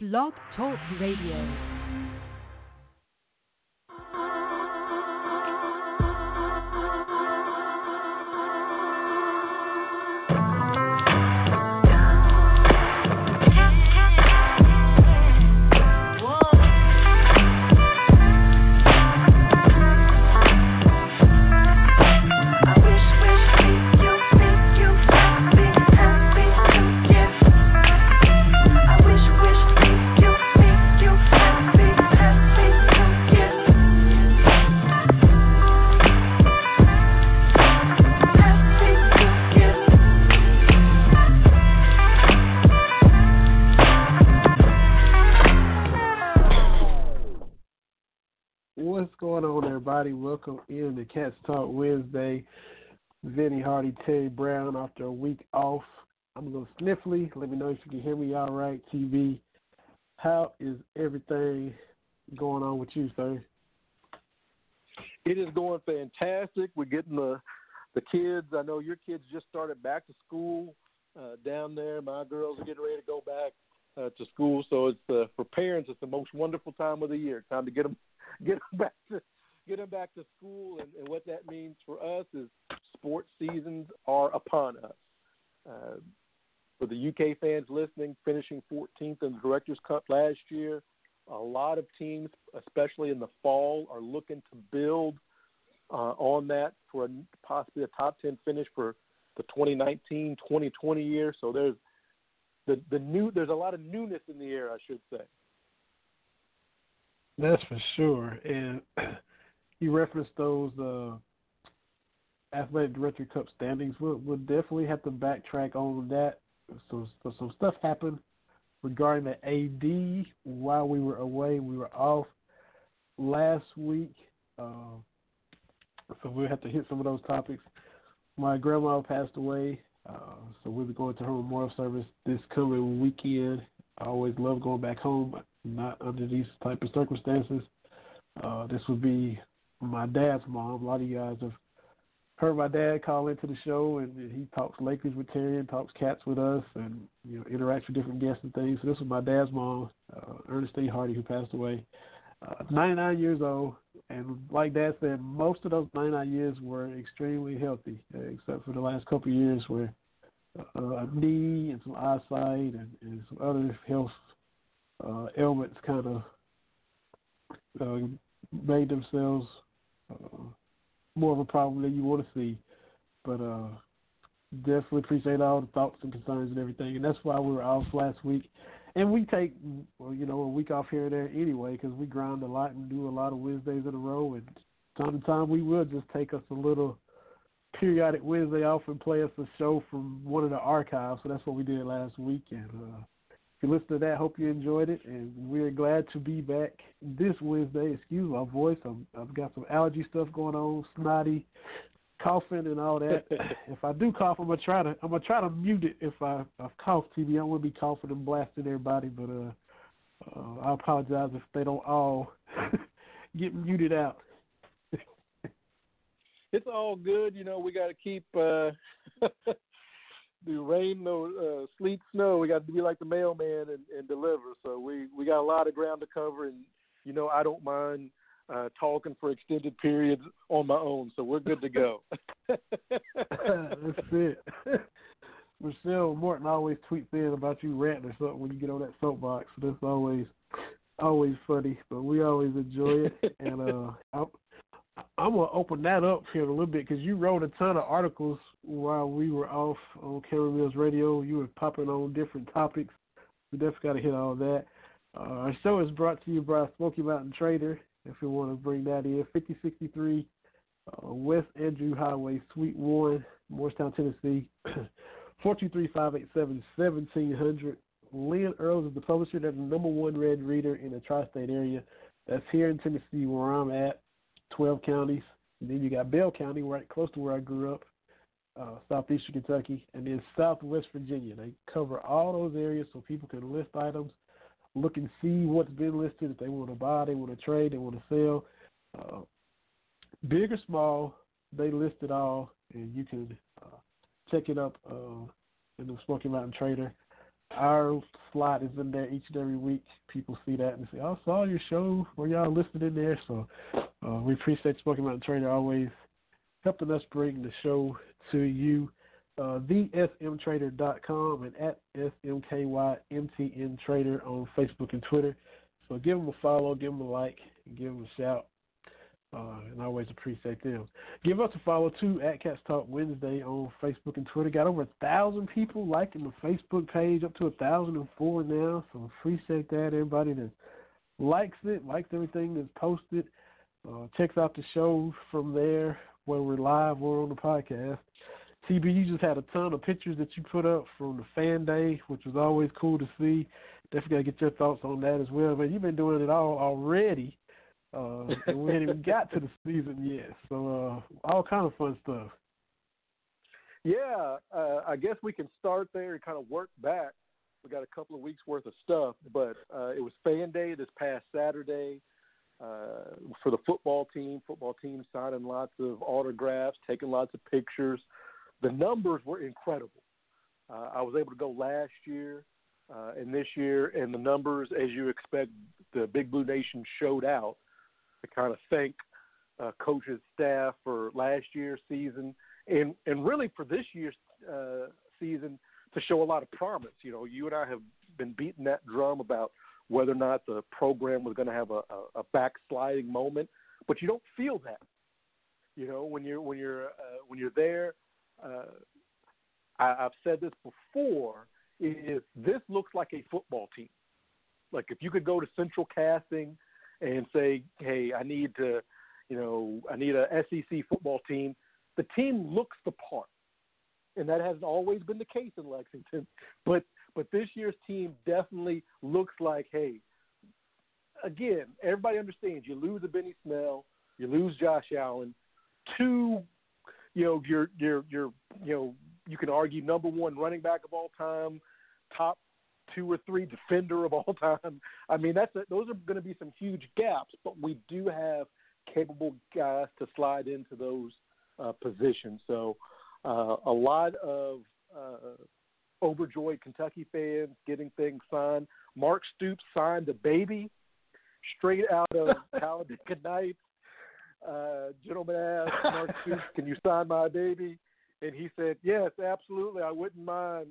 Blog Talk Radio. Welcome in to Cats Talk Wednesday. Vinny Hardy, Terry Brown after a week off. I'm a little sniffly. Let me know if you can hear me all right, TV. How is everything going on with you, sir? It is going fantastic. We're getting the the kids. I know your kids just started back to school uh, down there. My girls are getting ready to go back uh, to school. So it's uh, for parents, it's the most wonderful time of the year. Time to get them get them back to get them back to school, and, and what that means for us is sports seasons are upon us. Uh, for the UK fans listening, finishing 14th in the Directors' Cup last year, a lot of teams, especially in the fall, are looking to build uh, on that for a, possibly a top 10 finish for the 2019-2020 year. So there's the the new there's a lot of newness in the air, I should say. That's for sure, and you referenced those uh, athletic director cup standings. We'll, we'll definitely have to backtrack on that. So, so some stuff happened regarding the AD while we were away. We were off last week, uh, so we'll have to hit some of those topics. My grandma passed away, uh, so we'll be going to her memorial service this coming weekend. I always love going back home, not under these type of circumstances. Uh, this would be my dad's mom. A lot of you guys have heard my dad call into the show, and he talks Lakers with Terry and talks cats with us, and you know interacts with different guests and things. So this was my dad's mom, uh, Ernestine Hardy, who passed away. Uh, 99 years old, and like Dad said, most of those 99 years were extremely healthy, uh, except for the last couple of years where uh, a knee and some eyesight and, and some other health uh, ailments kind of uh, made themselves uh, more of a problem than you want to see. But uh, definitely appreciate all the thoughts and concerns and everything, and that's why we were off last week. And we take, well, you know, a week off here and there anyway because we grind a lot and do a lot of Wednesdays in a row. And time to time, we will just take us a little periodic Wednesday off and play us a show from one of the archives. So that's what we did last week. And uh, you listen to that, hope you enjoyed it, and we're glad to be back this Wednesday. Excuse my voice; i have got some allergy stuff going on, snotty, coughing, and all that. if I do cough, I'm gonna try to I'm gonna try to mute it if I I cough. TV, I to be coughing and blasting everybody, but uh, uh I apologize if they don't all get muted out. it's all good, you know. We got to keep. uh do rain, no uh, sleet, snow. We got to be like the mailman and, and deliver. So we we got a lot of ground to cover, and you know I don't mind uh, talking for extended periods on my own. So we're good to go. That's it. Michelle Morton always tweets in about you ranting or something when you get on that soapbox. That's always always funny, but we always enjoy it. and uh, I'm, gonna open that up here a little bit because you wrote a ton of articles while we were off on Cameron Mills Radio. You were popping on different topics. We definitely got to hit all that. Uh, our show is brought to you by Smoky Mountain Trader. If you want to bring that in, 5063 uh, West Andrew Highway, Suite One, Morristown, Tennessee. 423-587-1700. Lynn Earls is the publisher. That's the number one red reader in the tri-state area. That's here in Tennessee where I'm at. 12 counties. And then you got Bell County, right close to where I grew up, uh, southeastern Kentucky, and then southwest Virginia. They cover all those areas so people can list items, look and see what's been listed. If they want to buy, they want to trade, they want to sell. Uh, big or small, they list it all, and you can uh, check it up uh, in the Smoky Mountain Trader. Our slot is in there each and every week. People see that and say, "I saw your show where y'all listed in there." So uh, we appreciate Smoky Mountain Trader always helping us bring the show to you. Uh, and at smkymtn trader on Facebook and Twitter. So give them a follow, give them a like, give them a shout. Uh, and I always appreciate them. Give us a follow too at Cats Talk Wednesday on Facebook and Twitter. Got over a thousand people liking the Facebook page, up to a thousand and four now. So appreciate that. Everybody that likes it, likes everything that's posted, uh, checks out the show from there where we're live or on the podcast. TB, you just had a ton of pictures that you put up from the fan day, which was always cool to see. Definitely got to get your thoughts on that as well. Man, you've been doing it all already uh, we haven't even got to the season yet. So uh, all kind of fun stuff. Yeah, uh, I guess we can start there and kind of work back. We got a couple of weeks worth of stuff, but uh, it was fan day this past Saturday uh, for the football team. Football team signing lots of autographs, taking lots of pictures. The numbers were incredible. Uh, I was able to go last year uh, and this year, and the numbers, as you expect, the Big Blue Nation showed out to kind of thank uh, coaches, staff for last year's season, and and really for this year's uh, season to show a lot of promise. You know, you and I have been beating that drum about whether or not the program was going to have a, a, a backsliding moment, but you don't feel that. You know, when you're when you're uh, when you're there. Uh, I, I've said this before. Is this looks like a football team? Like if you could go to Central Casting and say, hey, I need to, you know, I need a SEC football team, the team looks the part. And that hasn't always been the case in Lexington. But but this year's team definitely looks like, hey, again, everybody understands you lose a Benny Snell, you lose Josh Allen, two, you know, you're you're you're you know, you can argue number one running back of all time, top two or three defender of all time. I mean, that's a, those are going to be some huge gaps, but we do have capable guys to slide into those uh, positions. So uh, a lot of uh, overjoyed Kentucky fans getting things signed. Mark Stoops signed a baby straight out of Talladega Nights. Uh, gentleman asked Mark Stoops, "Can you sign my baby?" And he said, "Yes, absolutely. I wouldn't mind."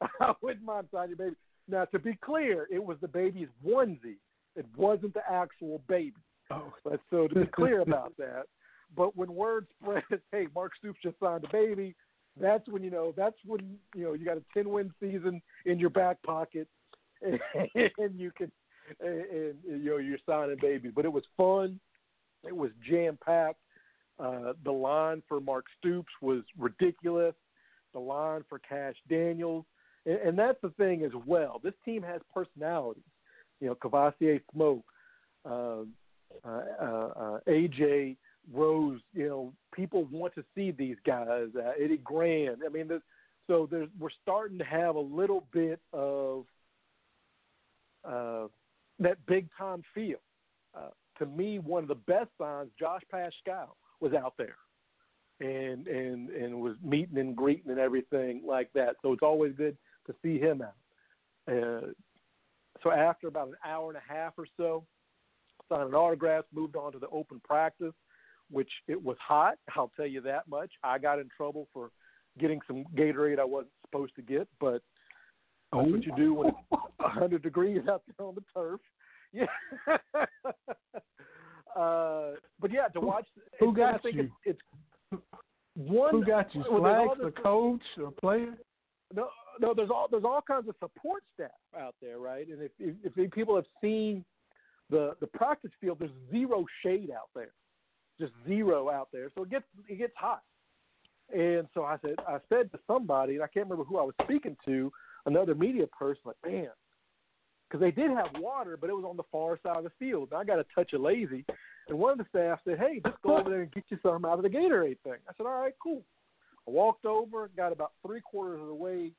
I wouldn't mind signing your baby. Now, to be clear, it was the baby's onesie. It wasn't the actual baby. Oh. But so to be clear about that. But when word spreads, hey, Mark Stoops just signed a baby, that's when you know. That's when you know you got a ten win season in your back pocket, and, and you can, and, and you know you're signing babies. But it was fun. It was jam packed. Uh, the line for Mark Stoops was ridiculous. The line for Kash Daniels and, and that's the thing as well. This team has personalities. You know, Kavosiey Smoke, uh, uh, uh, uh AJ Rose. You know, people want to see these guys. Uh, Eddie Gran. I mean, so there's we're starting to have a little bit of uh, that big time feel. Uh, to me, one of the best signs, Josh Paschal was out there and and and was meeting and greeting and everything like that. So it's always good to see him out. Uh, so after about an hour and a half or so, signed an autograph, moved on to the open practice, which it was hot. I'll tell you that much. I got in trouble for getting some Gatorade I wasn't supposed to get, but that's what you do when it's 100 degrees out there on the turf. Yeah. uh, but yeah, to watch. Who got I think you? It's, it's one. Who got you? Flags, the coach, or a player? No, no, there's all there's all kinds of support staff out there, right? And if if, if people have seen the the practice field, there's zero shade out there, just zero out there. So it gets it gets hot. And so I said I said to somebody, and I can't remember who I was speaking to, another media person, like man, because they did have water, but it was on the far side of the field. And I got a touch of lazy, and one of the staff said, "Hey, just go over there and get you some out of the Gatorade thing." I said, "All right, cool." I walked over, got about three quarters of the way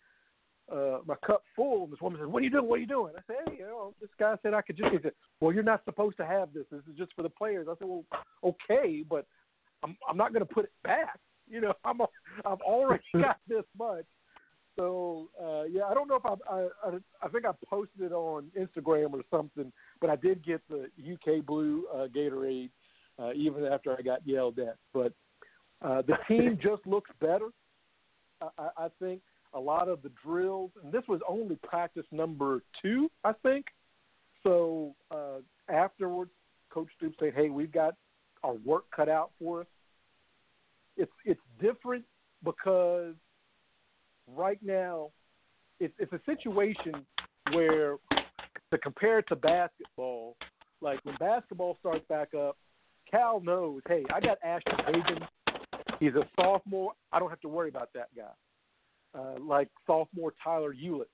uh, my cup full. And this woman says, "What are you doing? What are you doing?" I said, "Hey, you know, this guy said I could just." He said, "Well, you're not supposed to have this. This is just for the players." I said, "Well, okay, but I'm I'm not going to put it back. You know, I'm a, I've already got this much." So uh, yeah, I don't know if I, I I I think I posted it on Instagram or something, but I did get the UK Blue uh, Gatorade uh, even after I got yelled at. But uh, the team just looks better. I, I think a lot of the drills, and this was only practice number two, I think. So uh, afterwards, Coach Stoops said, "Hey, we've got our work cut out for us." It's it's different because right now it's it's a situation where to compare it to basketball, like when basketball starts back up, Cal knows, hey, I got Ashton Hagans. He's a sophomore. I don't have to worry about that guy. Uh, like sophomore Tyler Hewlett.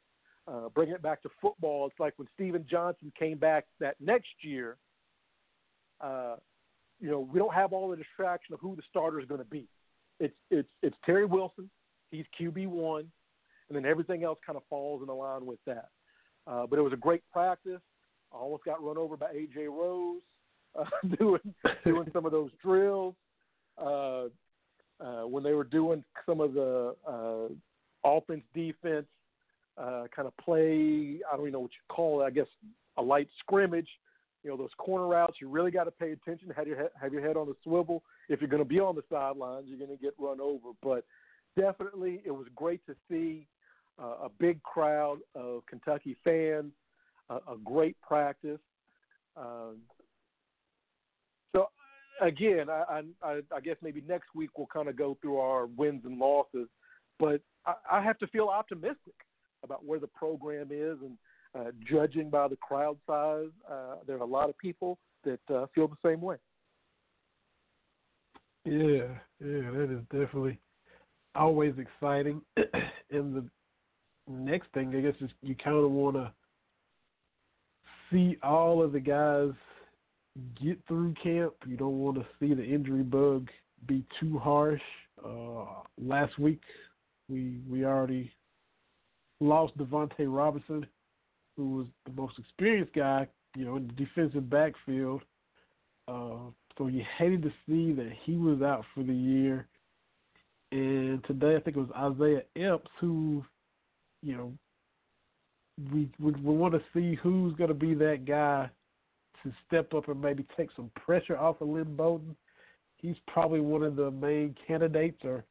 Uh, bringing it back to football, it's like when Stephen Johnson came back that next year. Uh, you know, we don't have all the distraction of who the starter is going to be. It's it's it's Terry Wilson. He's QB one, and then everything else kind of falls in line with that. Uh, but it was a great practice. I almost got run over by AJ Rose uh, doing doing some of those drills. Uh, uh, when they were doing some of the uh, offense defense uh, kind of play. I don't even know what you call it. I guess a light scrimmage. You know those corner routes. You really got to pay attention. Have your head, have your head on the swivel. If you're going to be on the sidelines, you're going to get run over. But definitely, it was great to see uh, a big crowd of Kentucky fans. Uh, a great practice. Um, so again, I, I, I guess maybe next week we'll kind of go through our wins and losses, but I, I have to feel optimistic about where the program is, and uh, judging by the crowd size, uh, there are a lot of people that uh, feel the same way. Yeah, yeah, that is definitely always exciting. and the next thing, I guess, is you kind of want to see all of the guys get through camp. You don't want to see the injury bug be too harsh. Uh, last week, we we already lost Davonte Robinson, who was the most experienced guy, you know, in the defensive backfield. Uh, so you hated to see that he was out for the year. And today, I think it was Isaiah Epps who, you know, we we, we want to see who's going to be that guy to step up and maybe take some pressure off of Lynn Bowden. He's probably one of the main candidates, or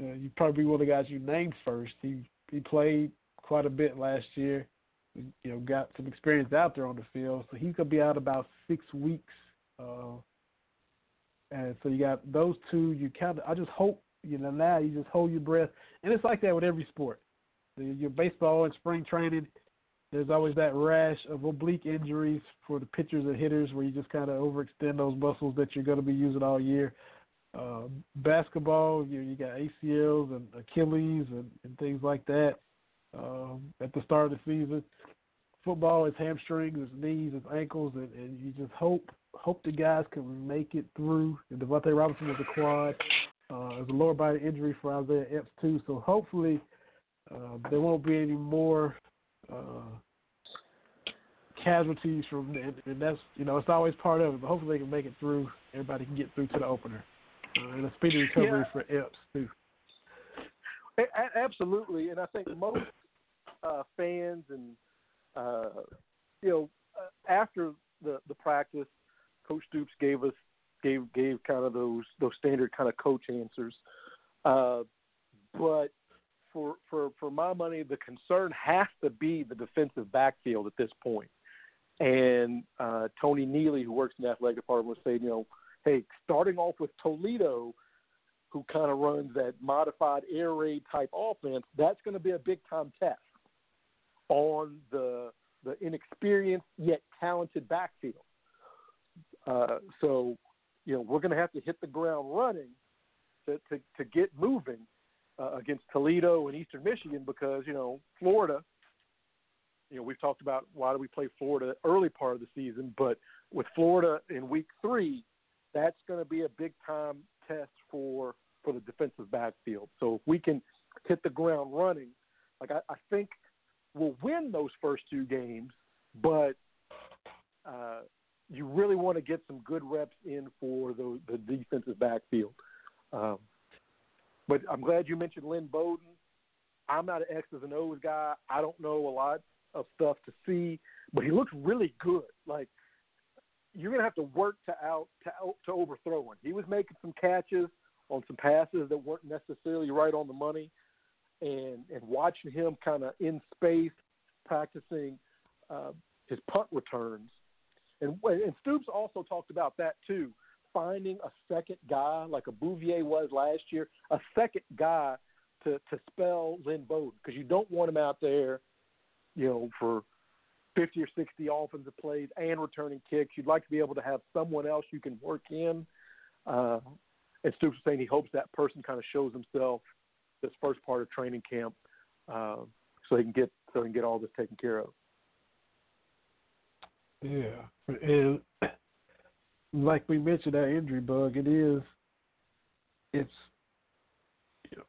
uh, you probably be one of the guys you named first. He he played quite a bit last year. You know, got some experience out there on the field, so he's gonna be out about six weeks. Uh, and so you got those two. You kind of, I just hope you know now you just hold your breath, and it's like that with every sport. Your baseball and spring training, there's always that rash of oblique injuries for the pitchers and hitters where you just kind of overextend those muscles that you're going to be using all year. Uh, basketball, you you got ACLs and Achilles and, and things like that um, at the start of the season. Football is hamstrings, it's knees, it's ankles, and, and you just hope hope the guys can make it through. And Davonte Robinson was a quad. Uh, a lower body injury for Isaiah Epps too. So hopefully uh, there won't be any more uh, casualties from, and, and that's you know it's always part of it. But hopefully they can make it through. Everybody can get through to the opener and a speedy recovery yeah. for Epps too. A- absolutely, and I think most uh, fans and uh, you know uh, after the the practice, Coach Stoops gave us gave gave kind of those those standard kind of coach answers, uh, but for for for my money, the concern has to be the defensive backfield at this point. And uh, Tony Neely, who works in the athletic department, was saying, you know, hey, starting off with Toledo, who kind of runs that modified air raid type offense, that's going to be a big time test on the the inexperienced yet talented backfield. Uh, so, you know, we're going to have to hit the ground running to to, to get moving uh, against Toledo and Eastern Michigan because you know Florida. You know, we've talked about why do we play Florida early part of the season, but with Florida in week three, that's going to be a big time test for for the defensive backfield. So if we can hit the ground running, like I, I think we'll win those first two games, but uh, you really want to get some good reps in for the, the defensive backfield. Um, but I'm glad you mentioned Lynn Bowden. I'm not an X's and O's guy. I don't know a lot of stuff to see, but he looks really good. Like you're gonna have to work to out to out, to overthrow him. He was making some catches on some passes that weren't necessarily right on the money, and and watching him kind of in space practicing uh, his punt returns, and and Stoops also talked about that too, finding a second guy like a Bouvier was last year, a second guy to to spell Lynn Bowden because you don't want him out there, you know, for 50 or 60 offensive plays and returning kicks. You'd like to be able to have someone else you can work in. Uh, and Stoops was saying he hopes that person kind of shows himself this first part of training camp, uh, so he can get so he can get all this taken care of. Yeah, and like we mentioned, that injury bug, it is, it's, you know,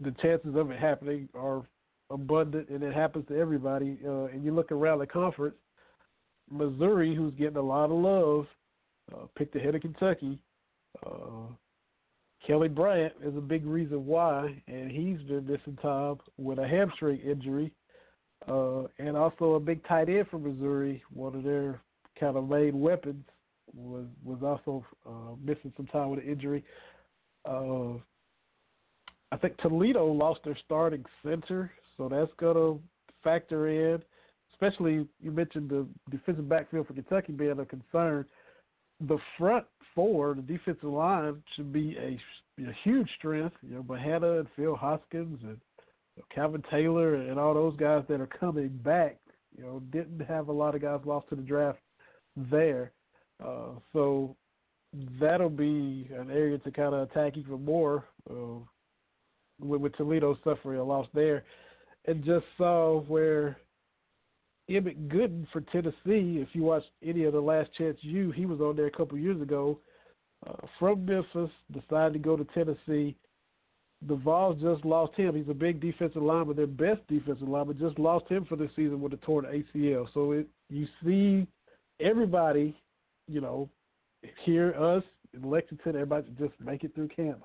the chances of it happening are abundant, and it happens to everybody. Uh, and you look around the conference, Missouri, who's getting a lot of love, uh, picked ahead of Kentucky. Uh, Kelly Bryant is a big reason why, and he's been missing time with a hamstring injury, uh, and also a big tight end from Missouri, one of their kind of main weapons, was was also uh, missing some time with an injury. Uh, I think Toledo lost their starting center, so that's going to factor in. Especially, you mentioned the defensive backfield for Kentucky being a concern. The front four, the defensive line, should be a, a huge strength. You know, Bohanna and Phil Hoskins and you know, Calvin Taylor and all those guys that are coming back. You know, didn't have a lot of guys lost to the draft there. Uh, so that'll be an area to kind of attack even more uh, with, with Toledo suffering a loss there and just saw where Emmett Gooden for Tennessee, if you watch any of the Last Chance U, he was on there a couple years ago uh, from Memphis, decided to go to Tennessee. The Vols just lost him. He's a big defensive lineman, their best defensive lineman, just lost him for the season with a torn ACL. So it, you see everybody, you know, here, us, in Lexington, everybody just make it through camp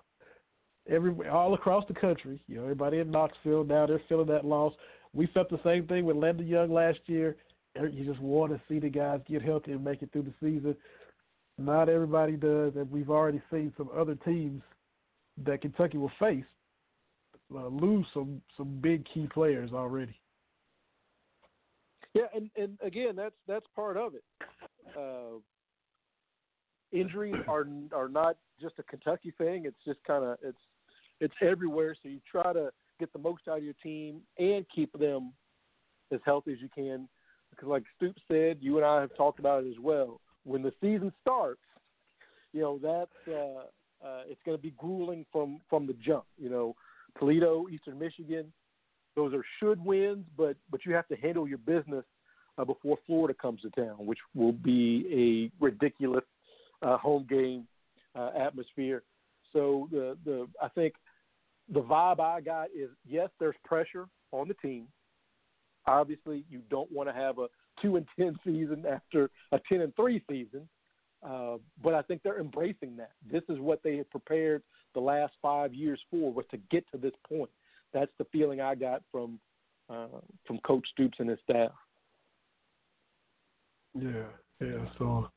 every all across the country. You know, everybody in Knoxville now they're feeling that loss. We felt the same thing with Landon Young last year. You just want to see the guys get healthy and make it through the season. Not everybody does, and we've already seen some other teams that Kentucky will face uh, lose some some big key players already. Yeah, and and again, that's that's part of it. Uh, injuries are are not just a Kentucky thing. It's just kind of it's it's everywhere. So you try to get the most out of your team and keep them as healthy as you can. Because, like Stoops said, you and I have talked about it as well. When the season starts, you know that uh, uh, it's going to be grueling from from the jump. You know, Toledo, Eastern Michigan, those are should wins, but but you have to handle your business uh, before Florida comes to town, which will be a ridiculous uh, home game uh, atmosphere. So the the I think the vibe I got is yes, there's pressure on the team. Obviously, you don't want to have a two and ten season after a ten and three season, uh, but I think they're embracing that. This is what they have prepared the last five years for was to get to this point. That's the feeling I got from uh, from Coach Stoops and his staff. Yeah, yeah. So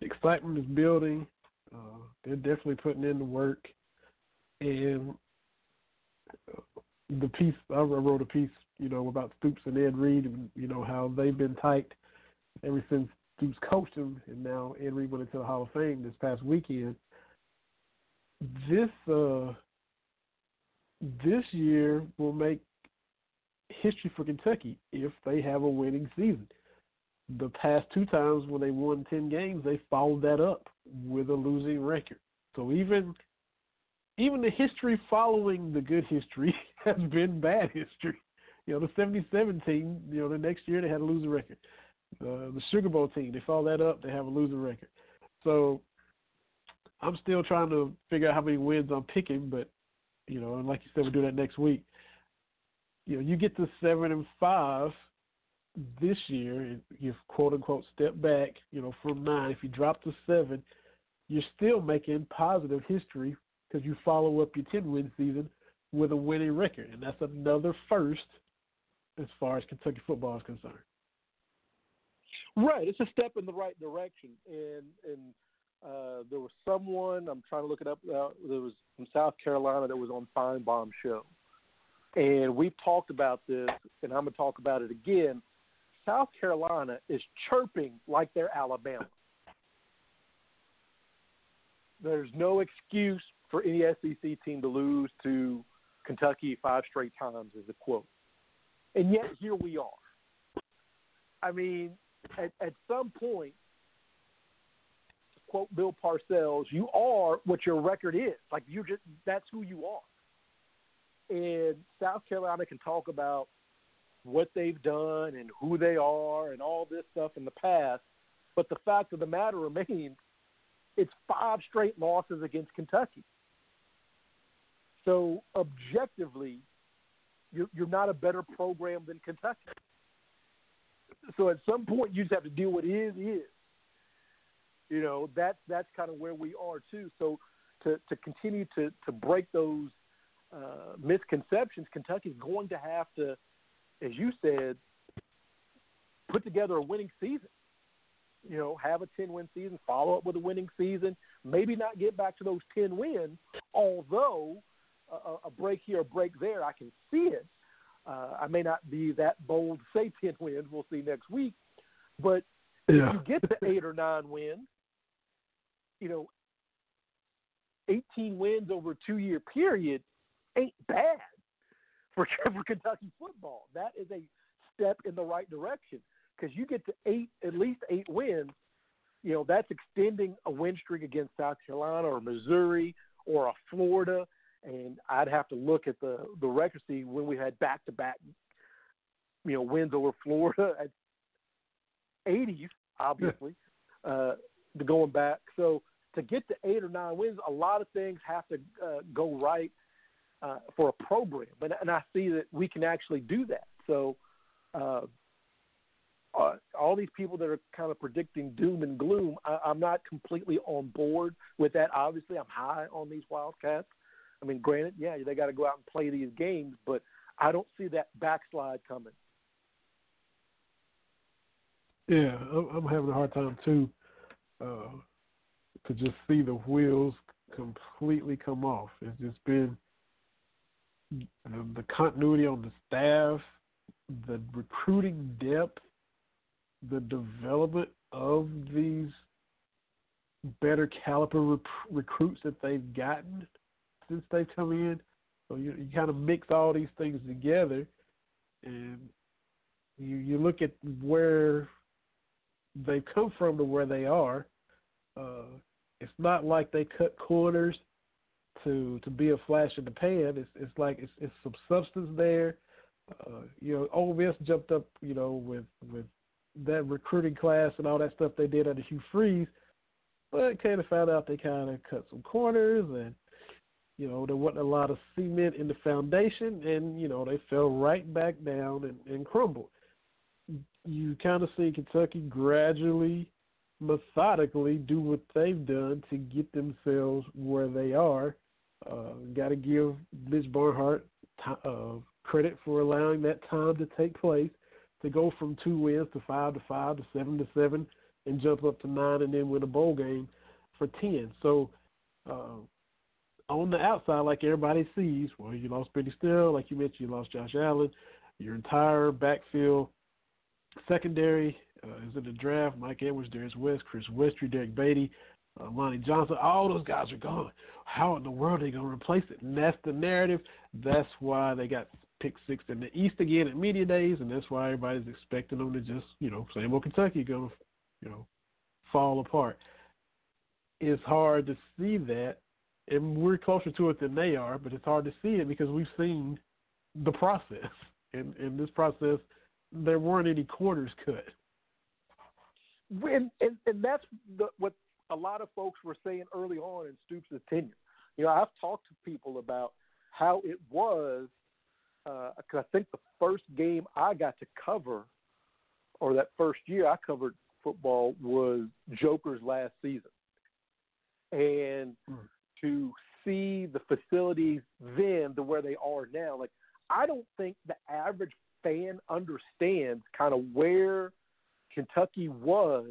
excitement is building. Uh, they're definitely putting in the work, and the piece I wrote a piece, you know, about Stoops and Ed Reed, and you know how they've been tight ever since Stoops coached them, and now Ed Reed went into the Hall of Fame this past weekend. This uh, this year will make history for Kentucky if they have a winning season. The past two times when they won ten games, they followed that up with a losing record. So even even the history following the good history has been bad history. You know, the '77 team, you know, the next year they had a losing record. Uh, the Sugar Bowl team, they follow that up, they have a losing record. So I'm still trying to figure out how many wins I'm picking, but you know, and like you said, we'll do that next week. You know, you get to seven and five this year, you've quote unquote step back, you know, from nine. If you drop to seven, you're still making positive history because you follow up your 10 win season with a winning record, and that's another first as far as Kentucky football is concerned. Right, it's a step in the right direction, and and uh, there was someone I'm trying to look it up. Uh, there was from South Carolina that was on Finebaum show, and we've talked about this, and I'm going to talk about it again. South Carolina is chirping like they're Alabama. There's no excuse for any SEC team to lose to Kentucky five straight times, is a quote. And yet here we are. I mean, at, at some point, quote Bill Parcells, you are what your record is. Like you just that's who you are. And South Carolina can talk about what they've done and who they are and all this stuff in the past, but the fact of the matter remains, it's five straight losses against Kentucky. So objectively, you're, you're not a better program than Kentucky. So at some point, you just have to deal with is is. You know that's that's kind of where we are too. So to to continue to to break those uh, misconceptions, Kentucky's going to have to, as you said, put together a winning season. You know, have a ten win season, follow up with a winning season. Maybe not get back to those ten wins, although a, a break here, a break there, I can see it. Uh, I may not be that bold to say 10 wins. We'll see next week. But yeah. if you get to eight or nine wins, you know, 18 wins over a two year period ain't bad for, for Kentucky football. That is a step in the right direction because you get to eight, at least eight wins. You know, that's extending a win streak against South Carolina or Missouri or a Florida and I'd have to look at the the record see when we had back to back, you know, wins over Florida at 80s, obviously, uh, to going back. So to get to eight or nine wins, a lot of things have to uh, go right uh, for a program, and, and I see that we can actually do that. So. Uh, uh, all these people that are kind of predicting doom and gloom, I, I'm not completely on board with that. Obviously, I'm high on these Wildcats, I mean, granted, yeah, they got to go out and play these games, but I don't see that backslide coming. Yeah, I'm having a hard time too uh, to just see the wheels completely come off. It's just been the, the continuity on the staff, the recruiting depth, the development of these better caliber rec- recruits that they've gotten since they've come in. So you, you kind of mix all these things together, and you you look at where they've come from to where they are. Uh, it's not like they cut corners to to be a flash in the pan. It's it's like it's it's some substance there. Uh, you know, Ole Miss jumped up, you know, with with that recruiting class and all that stuff they did under Hugh Freeze, but kind of found out they kind of cut some corners and you know, there wasn't a lot of cement in the foundation, and you know they fell right back down and, and crumbled. You kind of see Kentucky gradually, methodically do what they've done to get themselves where they are. Uh, Got to give Mitch Barnhart t- uh, credit for allowing that time to take place to go from two wins to five to five to seven to seven and jump up to nine and then win a bowl game for ten. So uh, on the outside, like everybody sees, well, you lost Benny Snell, like you mentioned, you lost Josh Allen. Your entire backfield secondary uh, is in the draft. Mike Edwards, Darius West, Chris Westry, Derrick Baity, uh, Lonnie Johnson. All those guys are gone. How in the world are they going to replace it? And that's the narrative. That's why they got pick six in the East again at media days, and that's why everybody's expecting them to just, you know, same old Kentucky going to, you know, fall apart. It's hard to see that and we're closer to it than they are, but it's hard to see it because we've seen the process. And in this process, there weren't any corners cut. And, and, and that's the, what a lot of folks were saying early on in Stoops' tenure. You know, I've talked to people about how it was because uh, I think the first game I got to cover, or that first year I covered football, was Joker's last season. And mm to see the facilities then to where they are now. Like I don't think the average fan understands kind of where Kentucky was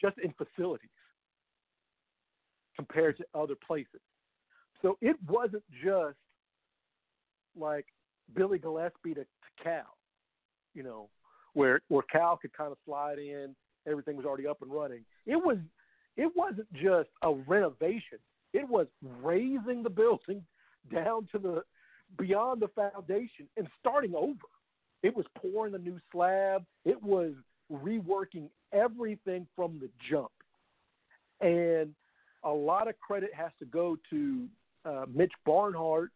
just in facilities compared to other places. So it wasn't just like Billy Gillispie to, to Cal, you know, where where Cal could kind of slide in, everything was already up and running. It was it wasn't just a renovation. It was raising the building down to the beyond the foundation and starting over. It was pouring a new slab. It was reworking everything from the jump. And a lot of credit has to go to uh, Mitch Barnhart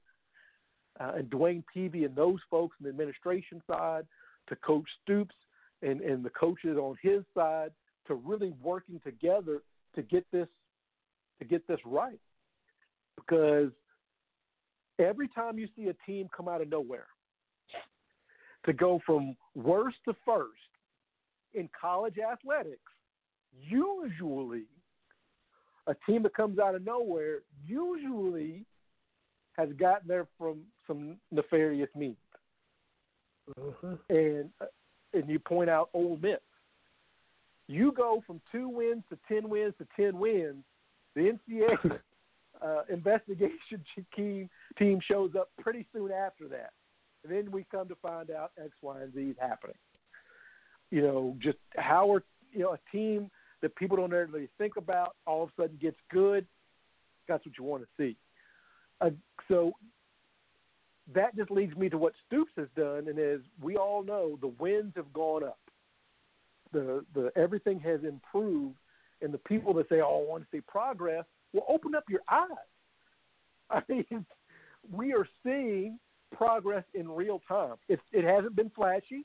uh, and DeWayne Peevy and those folks in the administration side, to Coach Stoops and, and the coaches on his side, to really working together to get this to get this right. Because every time you see a team come out of nowhere to go from worst to first in college athletics, usually a team that comes out of nowhere usually has gotten there from some nefarious means. Uh-huh. And uh, and you point out Ole Miss. You go from two wins to ten wins to ten wins. The NCAA uh, investigation team team shows up pretty soon after that, and then we come to find out X, Y, and Z is happening. You know, just how are you know a team that people don't really think about all of a sudden gets good. That's what you want to see. Uh, so that just leads me to what Stoops has done, and as we all know, the winds have gone up. The the everything has improved, and the people that say, "Oh, I want to see progress," well, open up your eyes. I mean, we are seeing progress in real time. It it hasn't been flashy.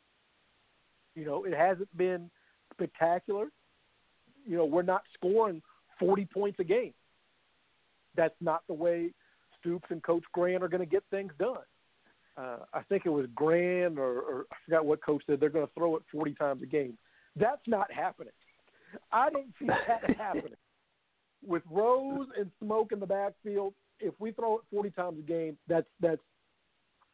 You know, it hasn't been spectacular. You know, we're not scoring 40 points a game. That's not the way Stoops and Coach Grant are going to get things done. Uh, I think it was Grant or, or I forgot what coach said they're going to throw it 40 times a game. That's not happening. I don't see that happening. With Rose and Smoke in the backfield, if we throw it 40 times a game, that's that's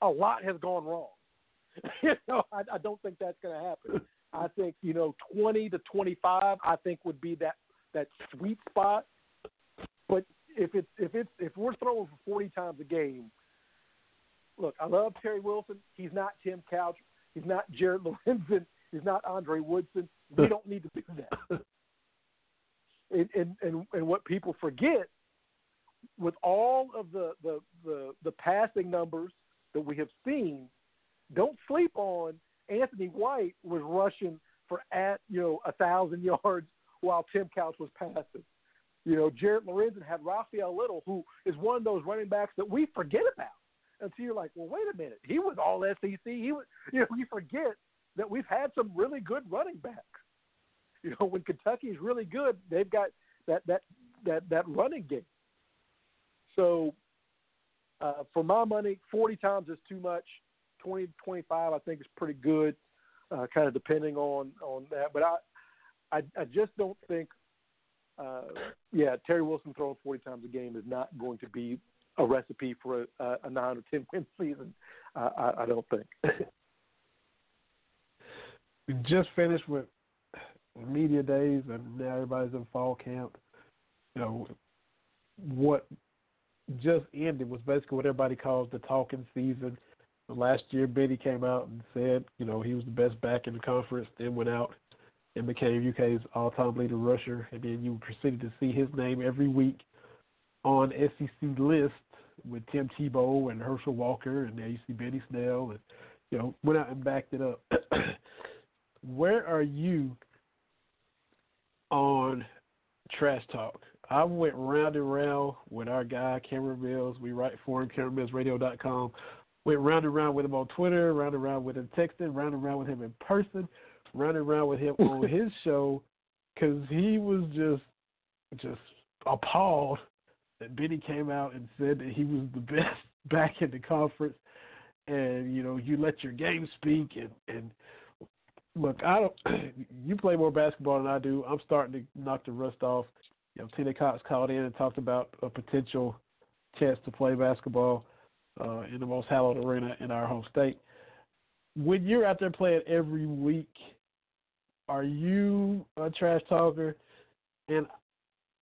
a lot has gone wrong. you know, I, I don't think that's going to happen. I think you know 20 to 25. I think would be that that sweet spot. But if it's if it's if we're throwing for 40 times a game, look, I love Terry Wilson. He's not Tim Couch. He's not Jared Lorenzen. He's not Andre Woodson. We don't need to do that. And, and and and what people forget, with all of the the the, the passing numbers that we have seen, don't sleep on Anthony White was rushing for at you know a thousand yards while Tim Couch was passing. You know, Jared Lorenzen had Rafael Little, who is one of those running backs that we forget about until you're like, well, wait a minute, he was all SEC. He was, you know, you forget that we've had some really good running backs. You know, when Kentucky's really good, they've got that that that that running game. So, uh, for my money, 40 times is too much. 20 to 25, I think is pretty good, uh, kind of depending on on that. But I I, I just don't think. Uh, yeah, Terry Wilson throwing 40 times a game is not going to be a recipe for a, a nine or ten win season. Uh, I, I don't think. we just finished with media days, and now everybody's in fall camp. You know, what just ended was basically what everybody calls the talking season. Last year, Benny came out and said, you know, he was the best back in the conference. Then went out and became UK's all-time leader rusher, and then you proceeded to see his name every week on SEC lists with Tim Tebow and Herschel Walker, and now you see Benny Snell, and you know went out and backed it up. Where are you on trash talk? I went round and round with our guy Cameron Mills. We write for him, CameronMillsRadio.com. Went round and round with him on Twitter, round and round with him texting, round and round with him in person, round and round with him on his show, because he was just just appalled that Benny came out and said that he was the best back in the conference, and you know you let your game speak and and look, I don't. you play more basketball than I do. I'm starting to knock the rust off. You know, Tina Cox called in and talked about a potential chance to play basketball uh, in the most hallowed arena in our home state. When you're out there playing every week, are you a trash talker? And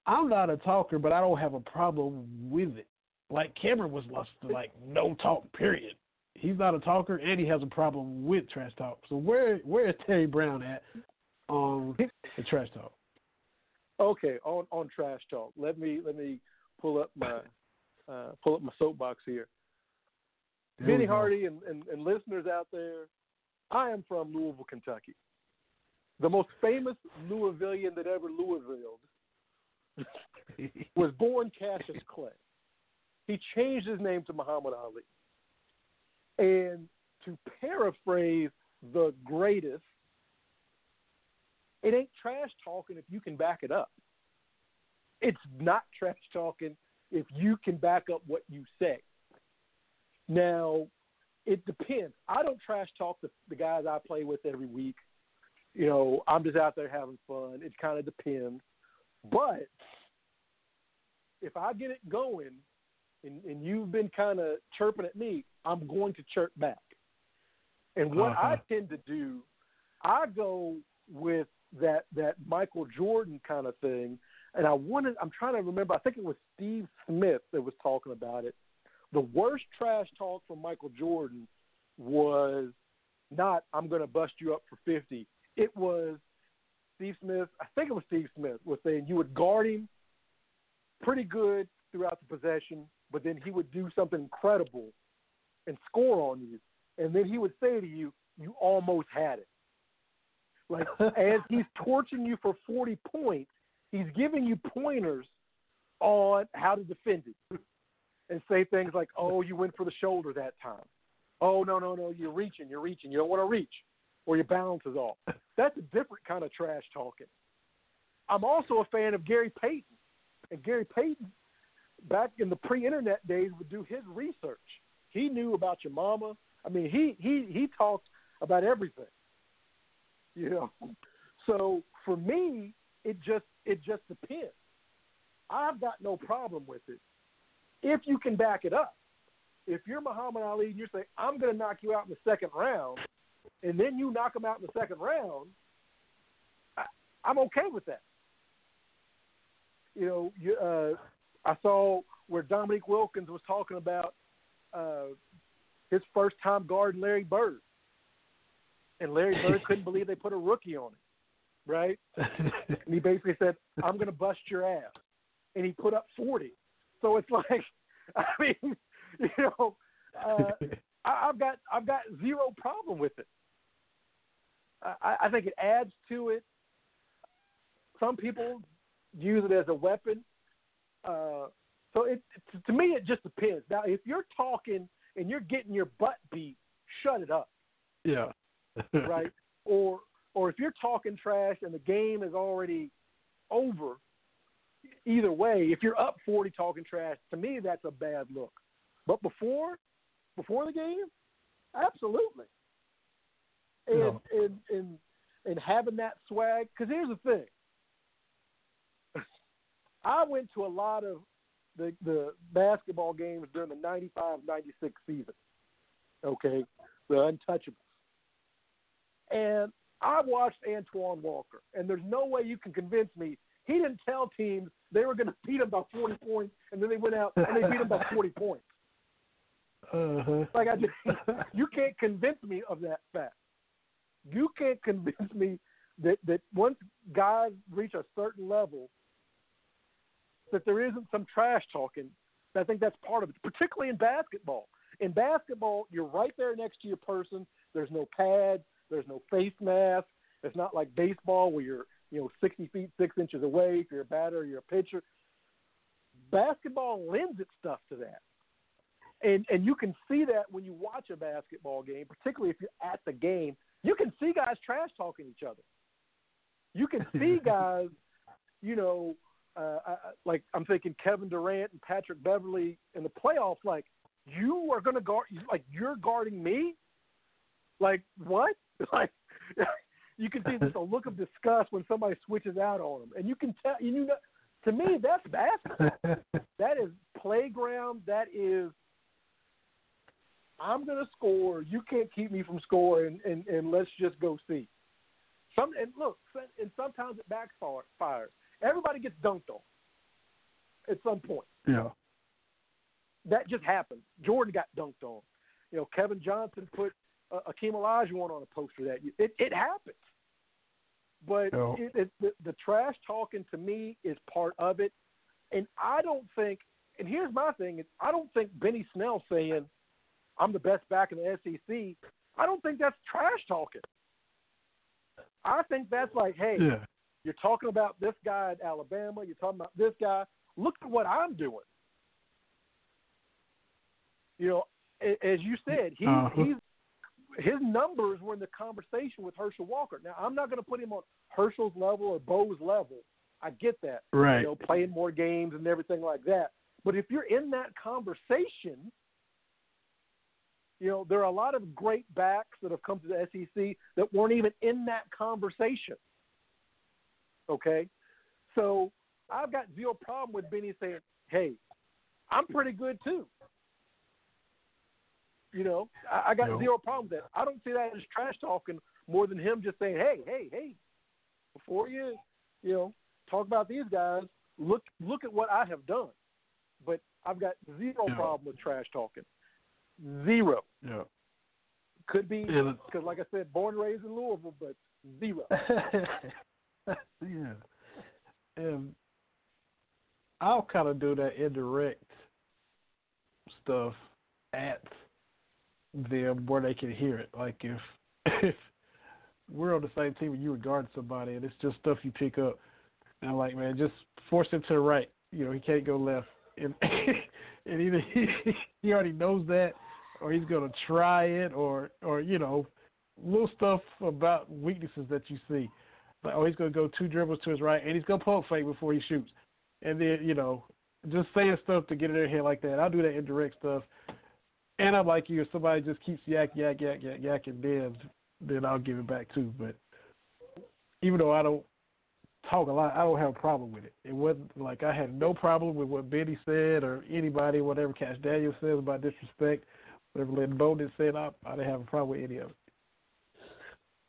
I'm not a talker, but I don't have a problem with it. Like Cameron was lost, like no talk, period. He's not a talker, and he has a problem with trash talk. So where where is Terry Brown at on the trash talk? Okay, on on trash talk. Let me let me pull up my uh, pull up my soapbox here. Vinny Hardy and, and, and listeners out there, I am from Louisville, Kentucky. The most famous Louisvillian that ever Louisville was born Cassius Clay. He changed his name to Muhammad Ali. And to paraphrase the greatest, it ain't trash talking if you can back it up. It's not trash talking if you can back up what you say. Now, it depends. I don't trash talk the, the guys I play with every week. You know, I'm just out there having fun. It kind of depends. But if I get it going and, and you've been kind of chirping at me, I'm going to chirp back. And what uh-huh. I tend to do, I go with that that Michael Jordan kind of thing. And I wanted I'm trying to remember, I think it was Steve Smith that was talking about it. The worst trash talk from Michael Jordan was not I'm gonna bust you up for fifty. It was Steve Smith, I think it was Steve Smith, was saying you would guard him pretty good throughout the possession, but then he would do something incredible and score on you. And then he would say to you, You almost had it. Like as he's torching you for 40 points, he's giving you pointers on how to defend it, and say things like, "Oh, you went for the shoulder that time. Oh, no, no, no, you're reaching, you're reaching. You don't want to reach, or your balance is off." That's a different kind of trash talking. I'm also a fan of Gary Payton, and Gary Payton, back in the pre-internet days, would do his research. He knew about your mama. I mean, he he he talked about everything. You know, so for me, it just it just depends. I've got no problem with it if you can back it up. If you're Muhammad Ali and you say I'm going to knock you out in the second round, and then you knock him out in the second round, I, I'm okay with that. You know, you, uh, I saw where Dominique Wilkins was talking about uh, his first time guarding Larry Bird and Larry Bird couldn't believe they put a rookie on it, right? and he basically said, "I'm going to bust your ass," and he put up 40. So it's like, I mean, you know, uh, I, I've got I've got zero problem with it. I, I think it adds to it. Some people use it as a weapon. Uh, so it to me it just depends. Now, if you're talking and you're getting your butt beat, shut it up. Yeah. right? Or or if you're talking trash and the game is already over, either way, if you're up 40 talking trash, to me that's a bad look. But before before the game, absolutely. And no. and, and and having that swag, because here's the thing. I went to a lot of the the basketball games during the 95-96 season. Okay, the Untouchables. And I watched Antoine Walker, and there's no way you can convince me he didn't tell teams they were going to beat him by 40 points, and then they went out and they beat him by 40 points. Uh-huh. Like I just, you can't convince me of that fact. You can't convince me that that once guys reach a certain level, that there isn't some trash talking. I think that's part of it, particularly in basketball. In basketball, you're right there next to your person. There's no pads. There's no face mask. It's not like baseball where you're you know 60 feet six inches away if you're a batter or you're a pitcher. Basketball lends itself to that, and and you can see that when you watch a basketball game, particularly if you're at the game. You can see guys trash talking each other. You can see guys, you know, uh, like I'm thinking Kevin Durant and Patrick Beverley in the playoffs. Like you are going to guard, like you're guarding me. Like what? Like you can see just a look of disgust when somebody switches out on them, and you can tell. You know, To me, that's basketball. that is playground. That is I'm going to score. You can't keep me from scoring, and, and, and let's just go see. Some and look, and sometimes it backfires. Everybody gets dunked on at some point. Yeah, that just happens. Jordan got dunked on. You know, Kevin Johnson put uh, Akeem Olajuwon on a poster that year. it it happens. But no. it, it, the, the trash talking to me is part of it, and I don't think. And here's my thing: is I don't think Benny Snell saying I'm the best back in the SEC. I don't think that's trash talking. I think that's like, hey, yeah. You're talking about this guy at Alabama. You're talking about this guy. Look at what I'm doing. You know, as you said, he, uh-huh. he's his numbers were in the conversation with Herschel Walker. Now, I'm not going to put him on Herschel's level or Bo's level. I get that. Right. You know, playing more games and everything like that. But if you're in that conversation, you know, there are a lot of great backs that have come to the SEC that weren't even in that conversation. Okay? So I've got zero problem with Benny saying, hey, I'm pretty good too. You know, I, I got no. zero problem with that. I don't see that as trash talking more than him just saying, "Hey, hey, hey, before you, you know, talk about these guys, look look at what I have done." But I've got zero yeah. problem with trash talking. Zero. Yeah. Could be because, like I said, born and raised in Louisville, but zero. yeah. And I'll kind of do that indirect stuff at them where they can hear it. Like if if we're on the same team and you regard somebody and it's just stuff you pick up, and I'm like, man, just force him to the right. You know, he can't go left. And and either he, he already knows that or he's gonna try it or or, you know, little stuff about weaknesses that you see. Like, oh, he's gonna go two dribbles to his right and he's gonna poke fake before he shoots. And then, you know, just saying stuff to get in their head like that. I'll do that indirect stuff and I'm like you, if somebody just keeps yak, yak, yak, yak, yakking, then then I'll give it back too. But even though I don't talk a lot, I don't have a problem with it. It wasn't like I had no problem with what Benny said or anybody, whatever Kash Daniels says about disrespect, whatever Lynn Bowden said, I, I didn't have a problem with any of it.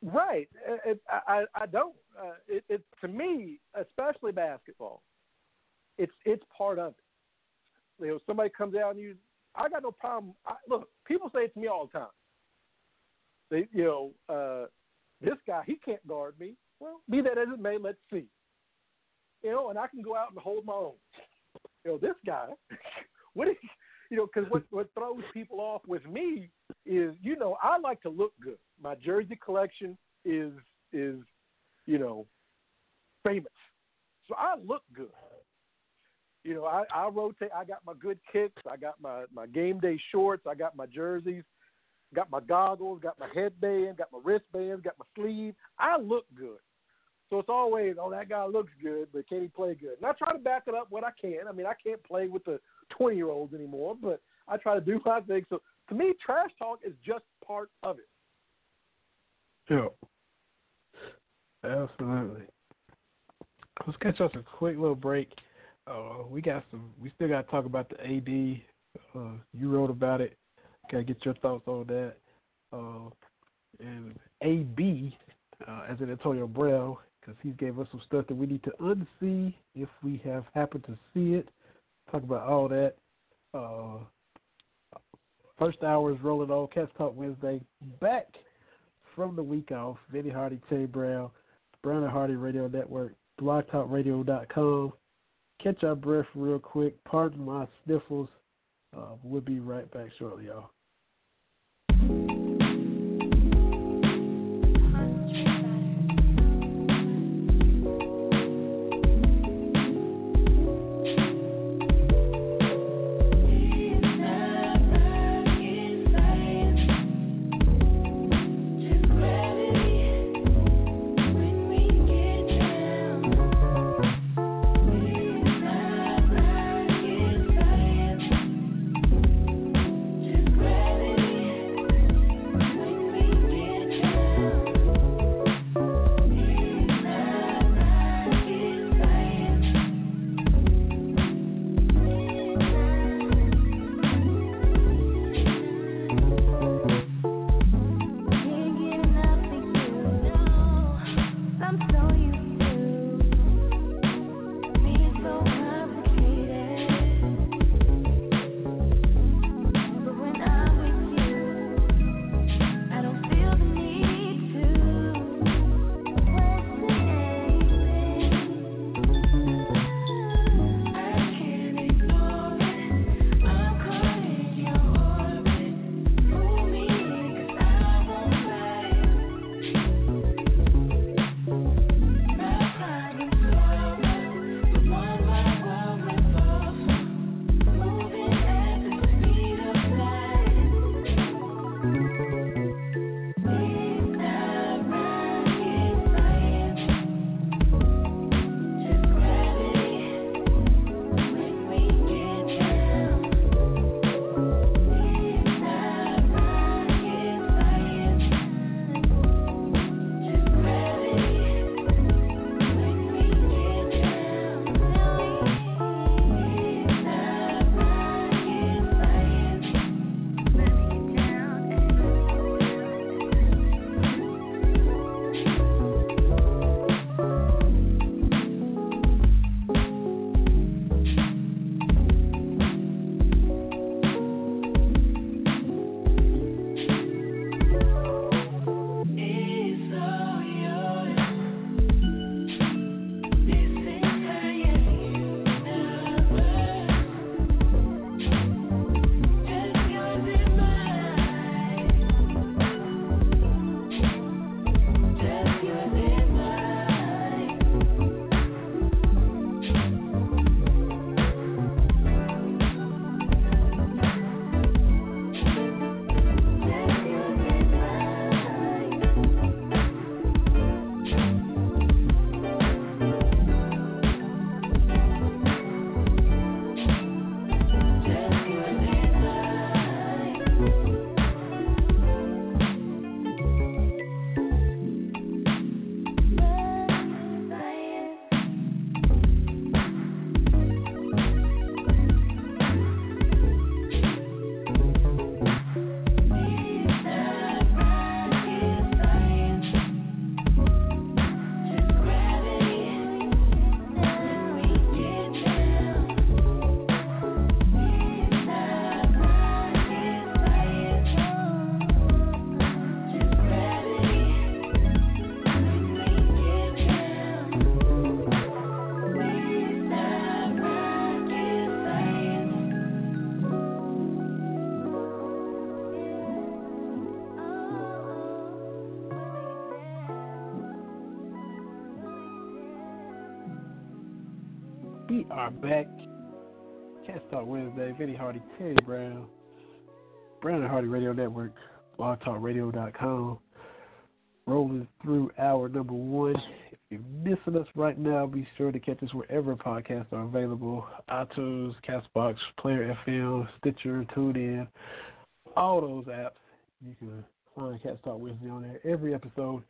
Right. It, I, I don't. Uh, it, it to me, especially basketball, it's it's part of it. You know, somebody comes out and you I got no problem. I, look, people say it to me all the time. They, you know, uh, this guy he can't guard me. Well, be that as it may, let's see. You know, and I can go out and hold my own. You know, this guy, what is, you know, because what what throws people off with me is, you know, I like to look good. My jersey collection is is, you know, famous, so I look good you know, I, I rotate. I got my good kicks. I got my my game day shorts. I got my jerseys. Got my goggles. Got my headband. Got my wristbands. Got my sleeve. I look good. So it's always, oh, that guy looks good, but can he play good? And I try to back it up when I can. I mean, I can't play with the 20 year olds anymore, but I try to do my thing. So to me, trash talk is just part of it. Yeah. Absolutely. Let's catch us a quick little break. Uh, we got some. We still got to talk about the AD. Uh, you wrote about it. Got to get your thoughts on that. Uh, and AB, uh, as in Antonio Brown, because he gave us some stuff that we need to unsee if we have happened to see it. Talk about all that. Uh, first hour is rolling on. Cats Talk Wednesday. Back from the week off. Vinny Hardy, Tay Brown, Brown and Hardy Radio Network, blogtalkradio.com catch our breath real quick. Pardon my sniffles. Uh, we'll be right back shortly, y'all. Are back. Cats Talk Wednesday. Vinny Hardy, Terry Brown, Brown and Hardy Radio Network, blogtalkradio.com. Rolling through hour number one. If you're missing us right now, be sure to catch us wherever podcasts are available iTunes, Castbox, Player FM, Stitcher, TuneIn, all those apps. You can find Cats Talk Wednesday on there. Every episode,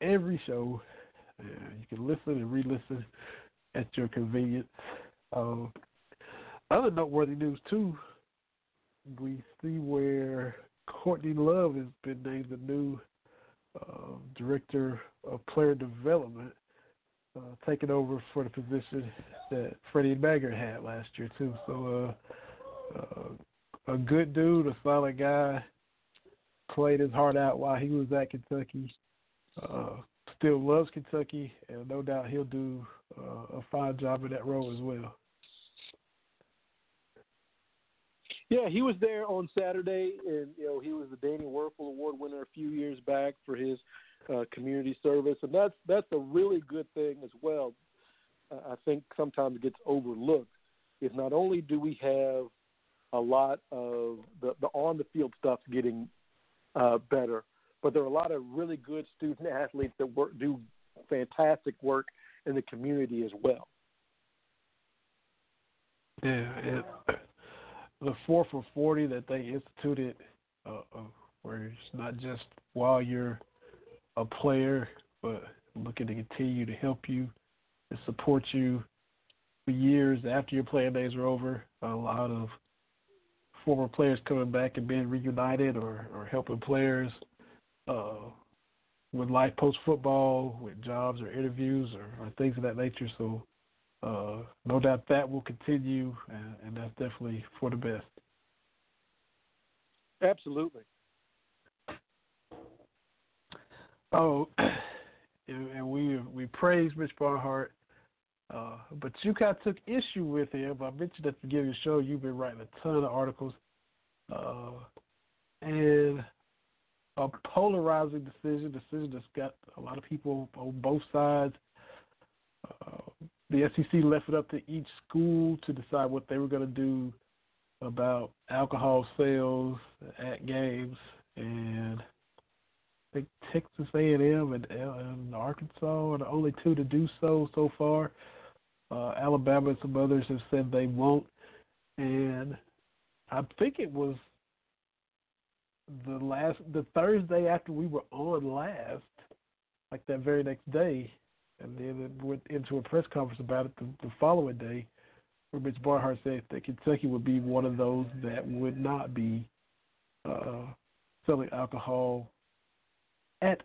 every show. Uh, you can listen and re listen at your convenience. Uh, other noteworthy news, too, we see where Courtney Love has been named the new uh, director of player development, uh, taking over for the position that Freddie Maggard had last year too. So, uh, uh, a good dude, a solid guy, played his heart out while he was at Kentucky. Uh, still loves Kentucky, and no doubt he'll do a fine job in that role as well. Yeah, he was there on Saturday, and you know he was the Danny Wuerffel Award winner a few years back for his uh, community service, and that's that's a really good thing as well. Uh, I think sometimes it gets overlooked. Is not only do we have a lot of the, the on the field stuff getting uh, better, but there are a lot of really good student athletes that work do fantastic work in the community as well. Yeah, the four for forty that they instituted, uh, uh, where it's not just while you're a player, but looking to continue to help you and support you for years after your playing days are over. A lot of former players coming back and being reunited, or or helping players uh, with life post football, with jobs or interviews or, or things of that nature. So uh, no doubt that will continue, and, and, that's definitely for the best. Absolutely. Oh, and we we praise Mitch Barnhart, uh, but you kind of took issue with him. I mentioned at the beginning of the show you've been writing a ton of articles, uh, and a polarizing decision, decision that's got a lot of people on both sides. Uh, the SEC left it up to each school to decide what they were going to do about alcohol sales at games, and I think Texas A&M and, and Arkansas are the only two to do so so far. Uh, Alabama and some others have said they won't, and I think it was the last the Thursday after we were on last, like that very next day, and then it went into a press conference about it the, the following day, where Mitch Barnhart said that Kentucky would be one of those that would not be uh, selling alcohol at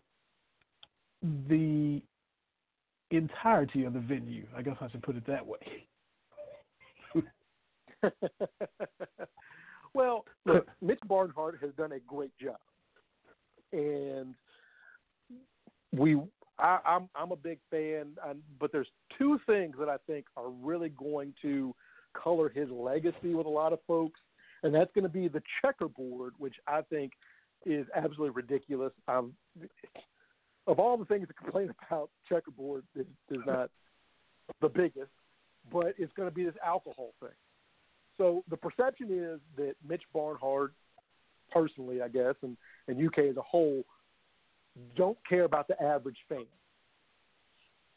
the entirety of the venue. I guess I should put it that way. well, look, Mitch Barnhart has done a great job, and we I, I'm I'm a big fan, but there's two things that I think are really going to color his legacy with a lot of folks, and that's going to be the checkerboard, which I think is absolutely ridiculous. Um, of all the things to complain about, checkerboard is, is not the biggest, but it's going to be this alcohol thing. So the perception is that Mitch Barnhart, personally, I guess, and, and UK as a whole, don't care about the average fan.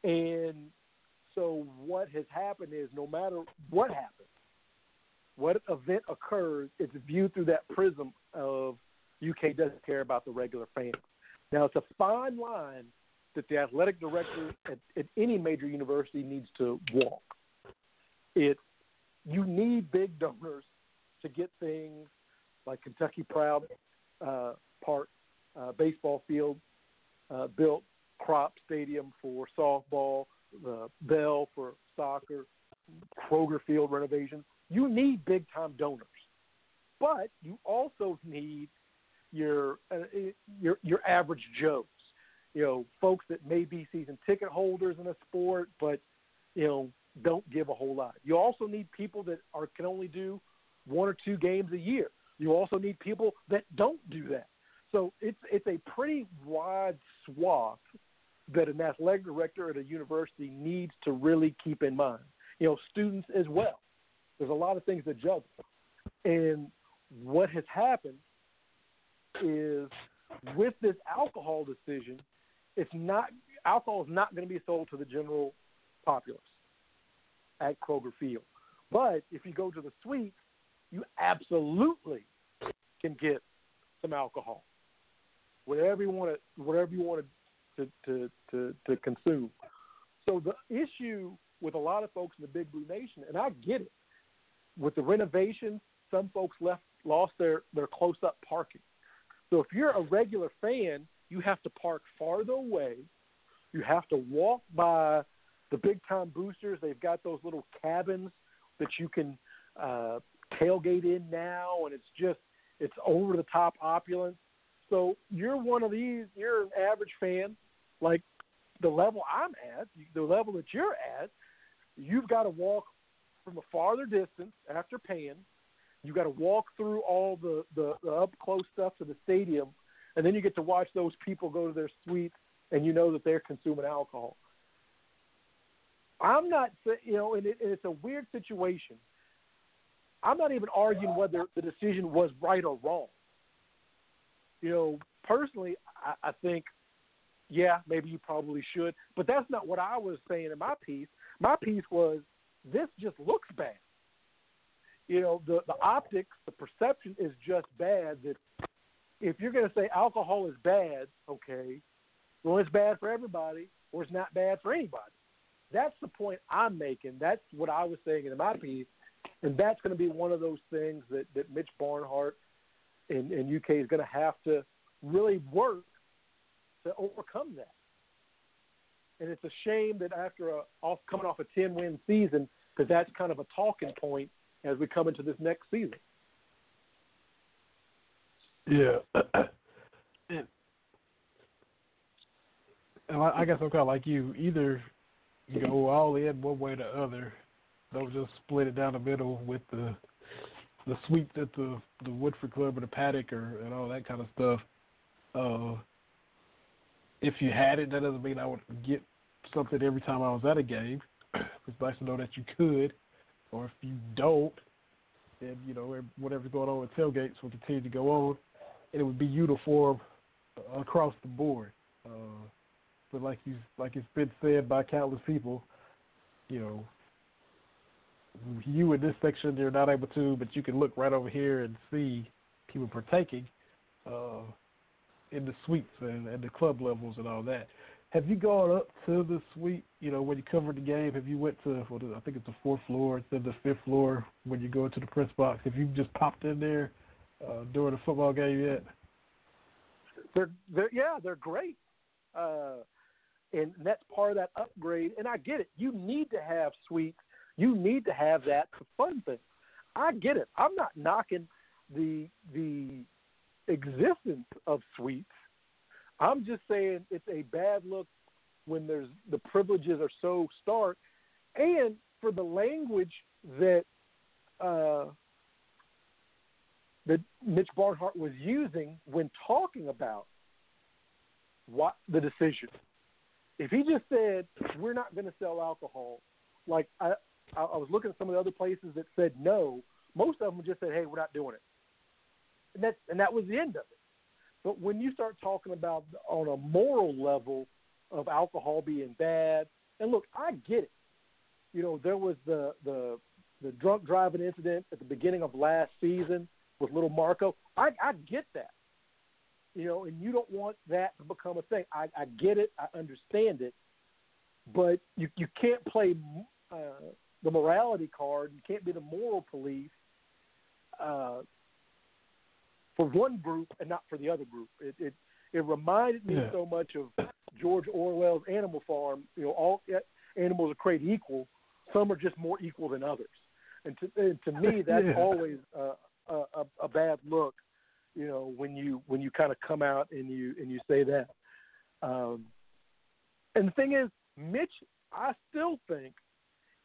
And so what has happened is no matter what happens, what event occurs, it's viewed through that prism of UK doesn't care about the regular fan. Now it's a fine line that the athletic director at, at any major university needs to walk. It's you need big donors to get things like Kentucky Proud uh, Park uh, baseball field uh, built, Cropp Stadium for softball, the Bell for soccer, Kroger Field renovation. You need big time donors, but you also need your uh, your your average Joes. You know, folks that may be season ticket holders in a sport, but you know don't give a whole lot. You also need people that are can only do one or two games a year. You also need people that don't do that. So it's it's a pretty wide swath that an athletic director at a university needs to really keep in mind. you know, students as well. There's a lot of things to juggle. And what has happened is with this alcohol decision, it's not alcohol is not going to be sold to the general populace at Kroger Field. But if you go to the suites, you absolutely can get some alcohol, whatever you want to, whatever you want to, to, to, to consume. So the issue with a lot of folks in the Big Blue Nation, and I get it, with the renovations, some folks left lost their their close up parking. So if you're a regular fan, you have to park farther away. You have to walk by the big time boosters. They've got those little cabins that you can uh, tailgate in now, and it's just it's over the top opulence. So you're one of these. You're an average fan, like the level I'm at, the level that you're at. You've got to walk from a farther distance after paying. You got to walk through all the, the the up close stuff to the stadium, and then you get to watch those people go to their suites, and you know that they're consuming alcohol. I'm not, you know, and, it, and it's a weird situation. I'm not even arguing whether the decision was right or wrong. You know, personally, I, I think, yeah, maybe you probably should, but that's not what I was saying in my piece. My piece was this just looks bad. You know, the the optics, the perception is just bad. That if you're going to say alcohol is bad, okay, well, it's bad for everybody, or it's not bad for anybody. That's the point I'm making. That's what I was saying in my piece, and that's going to be one of those things that that Mitch Barnhart in, in UK is going to have to really work to overcome that. And it's a shame that after a off coming off a ten win season, because that's kind of a talking point as we come into this next season. Yeah. and, and I guess I'm kind of like you. Either you go all in one way or the other. Don't just split it down the middle with the the sweep that the the Woodford Club or the Paddock or and all that kind of stuff. Uh, if you had it, that doesn't mean I would get something every time I was at a game. it's nice to know that you could, or if you don't, then you know whatever's going on with tailgates will continue to go on, and it would be uniform across the board. Uh, but like you like it's been said by countless people, you know, you in this section you're not able to, but you can look right over here and see people partaking uh, in the suites and, and the club levels and all that. Have you gone up to the suite? You know, when you covered the game, have you went to? Well, I think it's the fourth floor, then the fifth floor. When you go into the press box, have you just popped in there uh, during the football game yet? They're, they're yeah, they're great. Uh, and that's part of that upgrade. And I get it. You need to have suites. You need to have that to fund things. I get it. I'm not knocking the the existence of suites. I'm just saying it's a bad look when there's the privileges are so stark, and for the language that uh, that Mitch Barnhart was using when talking about what the decision. If he just said we're not going to sell alcohol, like I, I, was looking at some of the other places that said no, most of them just said, "Hey, we're not doing it," and that and that was the end of it. But when you start talking about on a moral level of alcohol being bad, and look, I get it. You know, there was the the the drunk driving incident at the beginning of last season with little Marco. I, I get that you know, and you don't want that to become a thing. I, I get it, I understand it, but you you can't play uh, the morality card. You can't be the moral police uh, for one group and not for the other group. It it, it reminded me yeah. so much of George Orwell's Animal Farm. You know, all animals are created equal. Some are just more equal than others, and to and to me, that's yeah. always a, a, a bad look you know when you when you kind of come out and you and you say that um and the thing is mitch i still think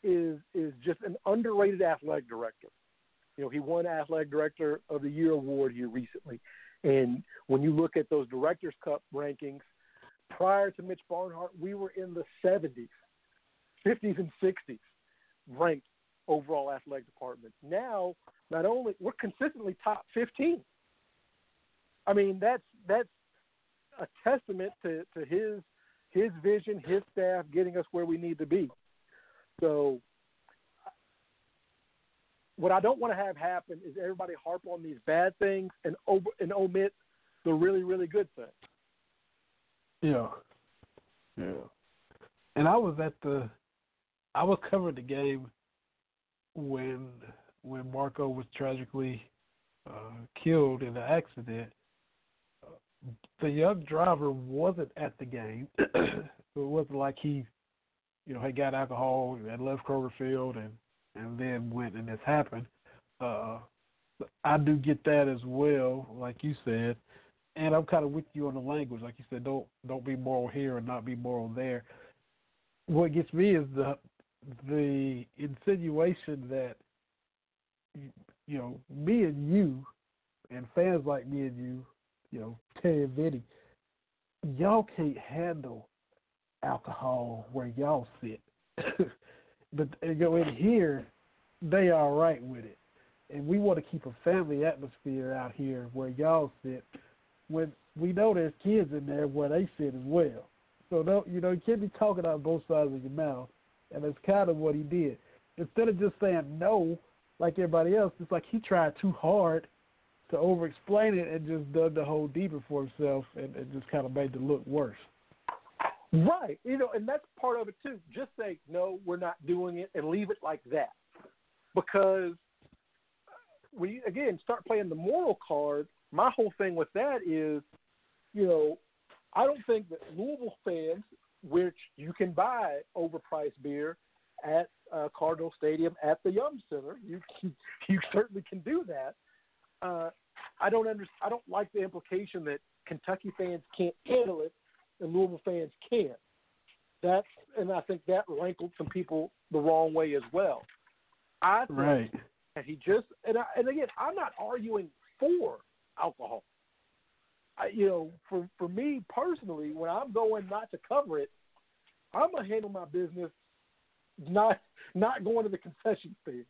is is just an underrated athletic director you know he won athletic director of the year award here recently and when you look at those directors cup rankings prior to mitch barnhart we were in the 70s 50s and 60s ranked overall athletic department. Now, not only we're consistently top 15. I mean, that's that's a testament to, to his his vision, his staff getting us where we need to be. So, what I don't want to have happen is everybody harp on these bad things and over and omit the really really good things. Yeah, yeah. And I was at the, I was covering the game when when Marco was tragically uh, killed in an accident. The young driver wasn't at the game. it wasn't like he, you know, had got alcohol and left Kroger Field and and then went and this happened. Uh, I do get that as well, like you said, and I'm kind of with you on the language. Like you said, don't don't be moral here and not be moral there. What gets me is the the insinuation that you know me and you and fans like me and you, you know Terry Vinny, y'all can't handle alcohol where y'all sit. but you know in here, they are right with it, and we want to keep a family atmosphere out here where y'all sit. When we know there's kids in there where they sit as well. So don't you know you can't be talking out both sides of your mouth and that's kind of what he did. Instead of just saying no like everybody else, it's like he tried too hard to over explain it and just dug the hole deeper for himself and, and just kind of made it look worse. Right. You know, and that's part of it too. Just say, no, we're not doing it and leave it like that. Because we, again, start playing the moral card. My whole thing with that is, you know, I don't think that Louisville fans which you can buy overpriced beer at uh, Cardinal Stadium at the Yum Center. You can, you certainly can do that. Uh, I don't under, I don't like the implication that Kentucky fans can't handle it and Louisville fans can't. That's and I think that rankled some people the wrong way as well. I think right. and he just and I, and again I'm not arguing for alcohol. I, you know, for for me personally, when I'm going not to cover it, I'm gonna handle my business, not not going to the concession stand.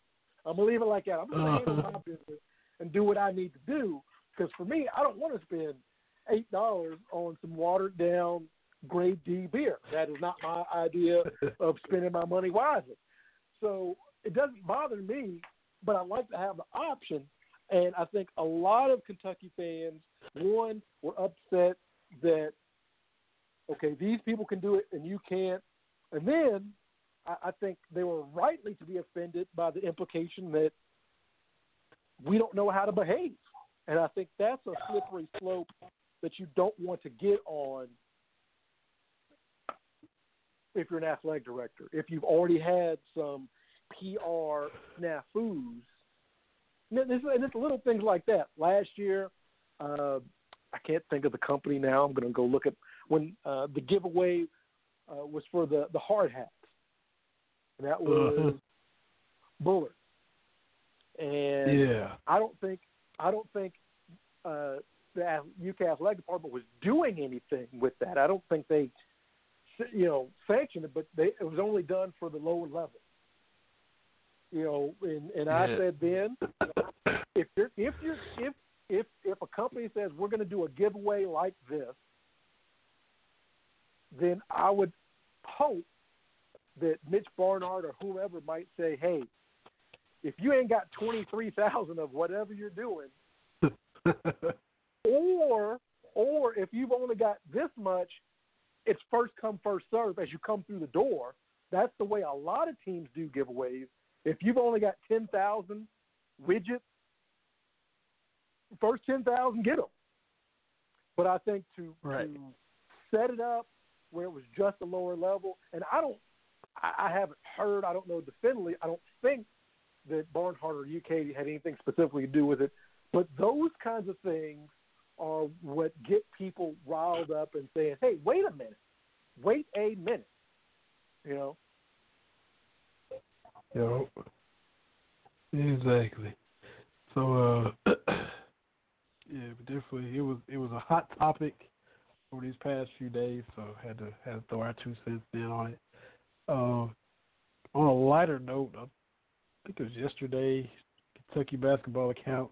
I'm gonna leave it like that. I'm gonna handle my business and do what I need to do. Because for me, I don't want to spend eight dollars on some watered down grade D beer. That is not my idea of spending my money wisely. So it doesn't bother me, but I like to have the option. And I think a lot of Kentucky fans one, were upset that okay, these people can do it and you can't. And then I, I think they were rightly to be offended by the implication that we don't know how to behave. And I think that's a slippery slope that you don't want to get on if you're an athletic director. If you've already had some PR snafus, and it's little things like that. Last year, uh, I can't think of the company now. I'm going to go look at when uh, the giveaway uh, was for the the hard hats. And that was uh-huh. Bullard. And yeah. I don't think I don't think uh, the UK athletic department was doing anything with that. I don't think they, you know, sanctioned it, but they, it was only done for the lower level. You know, and, and I said then, if you're if you're if if if a company says we're going to do a giveaway like this, then I would hope that Mitch Barnhart or whoever might say, "Hey, if you ain't got twenty three thousand of whatever you're doing, or or if you've only got this much, it's first come first serve as you come through the door. That's the way a lot of teams do giveaways. If you've only got ten thousand widgets first ten thousand get them. But I think to, right. to set it up where it was just a lower level, and I don't, I, I haven't heard, I don't know definitively, I don't think that Barnhart or UK had anything specifically to do with it. But those kinds of things are what get people riled up and saying, "Hey, wait a minute, wait a minute," you know. Yep. Exactly. So, uh, Yeah, but definitely it was it was a hot topic over these past few days, so had to had to throw our two cents in on it. Uh, on a lighter note, I think it was yesterday, Kentucky basketball account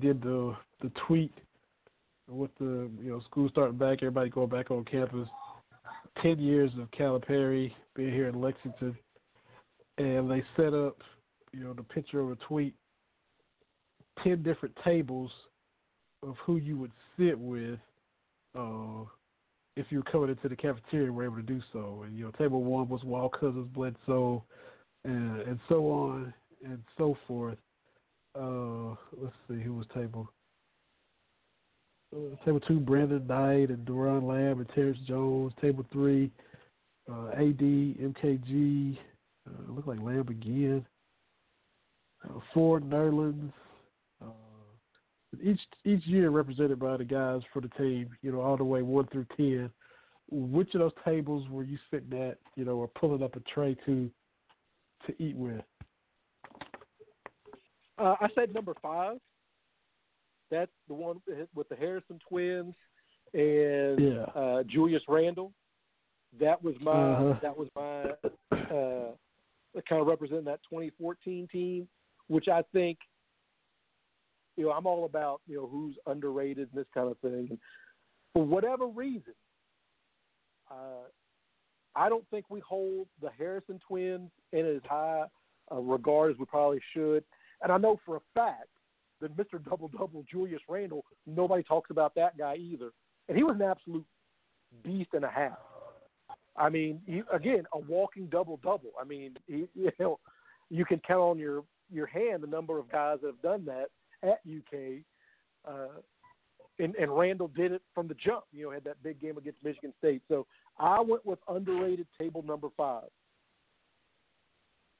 did the the tweet with the you know school starting back, everybody going back on campus. Ten years of Calipari being here in Lexington, and they set up you know the picture of a tweet, ten different tables of who you would sit with. Uh, if you were coming into the cafeteria, were able to do so. And you know, table one was Wall Cousins, Bledsoe, and and so on and so forth. Uh, let's see who was table. Uh, table two, Brandon Knight and Doron Lamb and Terrence Jones. Table three, uh, AD, MKG, uh, look like Lamb again. Uh, four, Nerlens. Uh, each each year represented by the guys for the team, you know, all the way one through ten. Which of those tables were you sitting at, you know, or pulling up a tray to to eat with? Uh, I said number five. That's the one with the Harrison twins and yeah. uh, Julius Randle. That was my uh-huh. that was my uh, kind of representing that 2014 team, which I think you know I'm all about you know who's underrated and this kind of thing. And for whatever reason, uh, I don't think we hold the Harrison twins in as high a regard as we probably should. And I know for a fact that Mr. Double Double Julius Randle, nobody talks about that guy either. And he was an absolute beast and a half. I mean, he, again, a walking double double. I mean, he, you know, you can count on your your hand the number of guys that have done that at UK. Uh, and, and Randle did it from the jump. You know, had that big game against Michigan State. So I went with underrated table number five.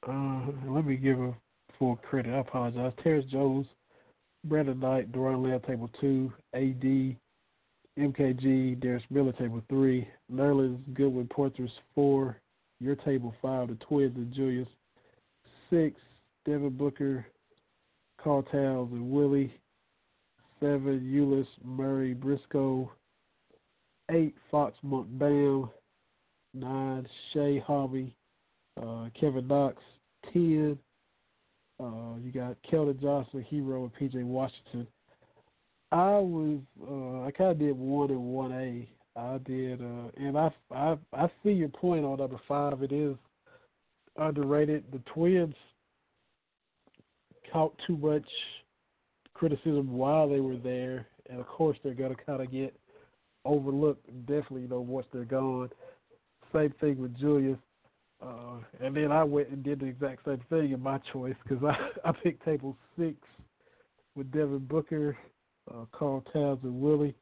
Uh, let me give a full credit. I apologize. Terrence Jones, Brandon Knight, Doron Lamb, table two, AD, MKG, Darius Miller, table three, Nerlens Goodwin, Porters, four, your table five, the Twins and Julius, six, Devin Booker, Karl Towns and Willie, seven, Ulis, Murray, Briscoe, eight, Fox, Monk, Bam, nine, Shai, Harvey, uh, Kevin Knox, ten, uh, you got Keldon Johnson, Herro, and PJ Washington. I was uh, I kind of did one and one A. I did, uh, and I, I I see your point on number five. It is underrated. The Twins caught too much criticism while they were there, and of course they're gonna kind of get overlooked. Definitely, you know, once they're gone. Same thing with Julius. Uh, and then I went and did the exact same thing in my choice because I, I picked table six with Devin Booker, uh, Karl Towns, and Willie.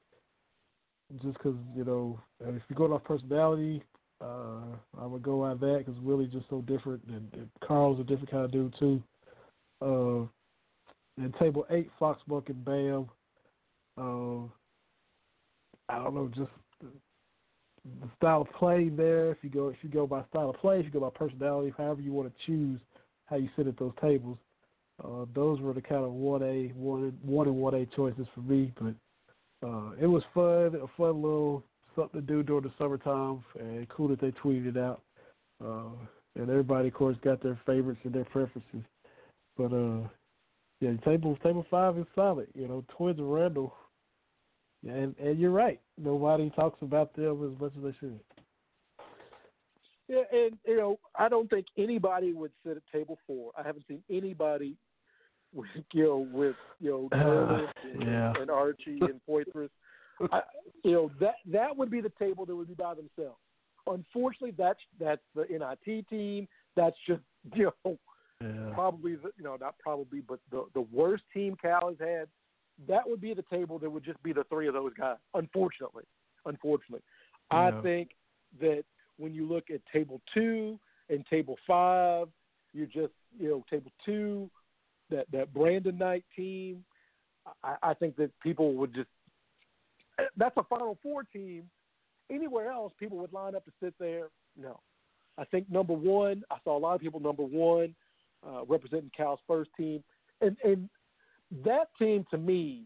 Just because, you know, if you go off personality, uh, I would go out that because Willie's just so different, and, and Karl's a different kind of dude, too. Uh, and table eight, Fox, Buck, and Bam. Uh, I don't know, just the style of play there. If you go if you go by style of play, if you go by personality, however you want to choose how you sit at those tables. Uh, those were the kind of one A one one and one A choices for me. But uh, it was fun, a fun little something to do during the summertime, and cool that they tweeted it out. Uh, and everybody, of course, got their favorites and their preferences. But uh, yeah, table table five is solid. You know, Twins and Randle and and you're right. Nobody talks about them as much as they should. Yeah, and you know, I don't think anybody would sit at table four. I haven't seen anybody with you know with you know uh, and, yeah. and Archie and Poythress. I, you know that that would be the table that would be by themselves. Unfortunately, that's that's the NIT team. That's just you know yeah. probably the, you know not probably but the the worst team Cal has had that would be the table that would just be the three of those guys. Unfortunately, unfortunately, yeah. I think that when you look at table two and table five, you're just you know table two, that that Brandon Knight team. I, I think that people would just that's a Final Four team. Anywhere else, people would line up to sit there. No, I think number one. I saw a lot of people number one uh, representing Cal's first team, and and that team to me,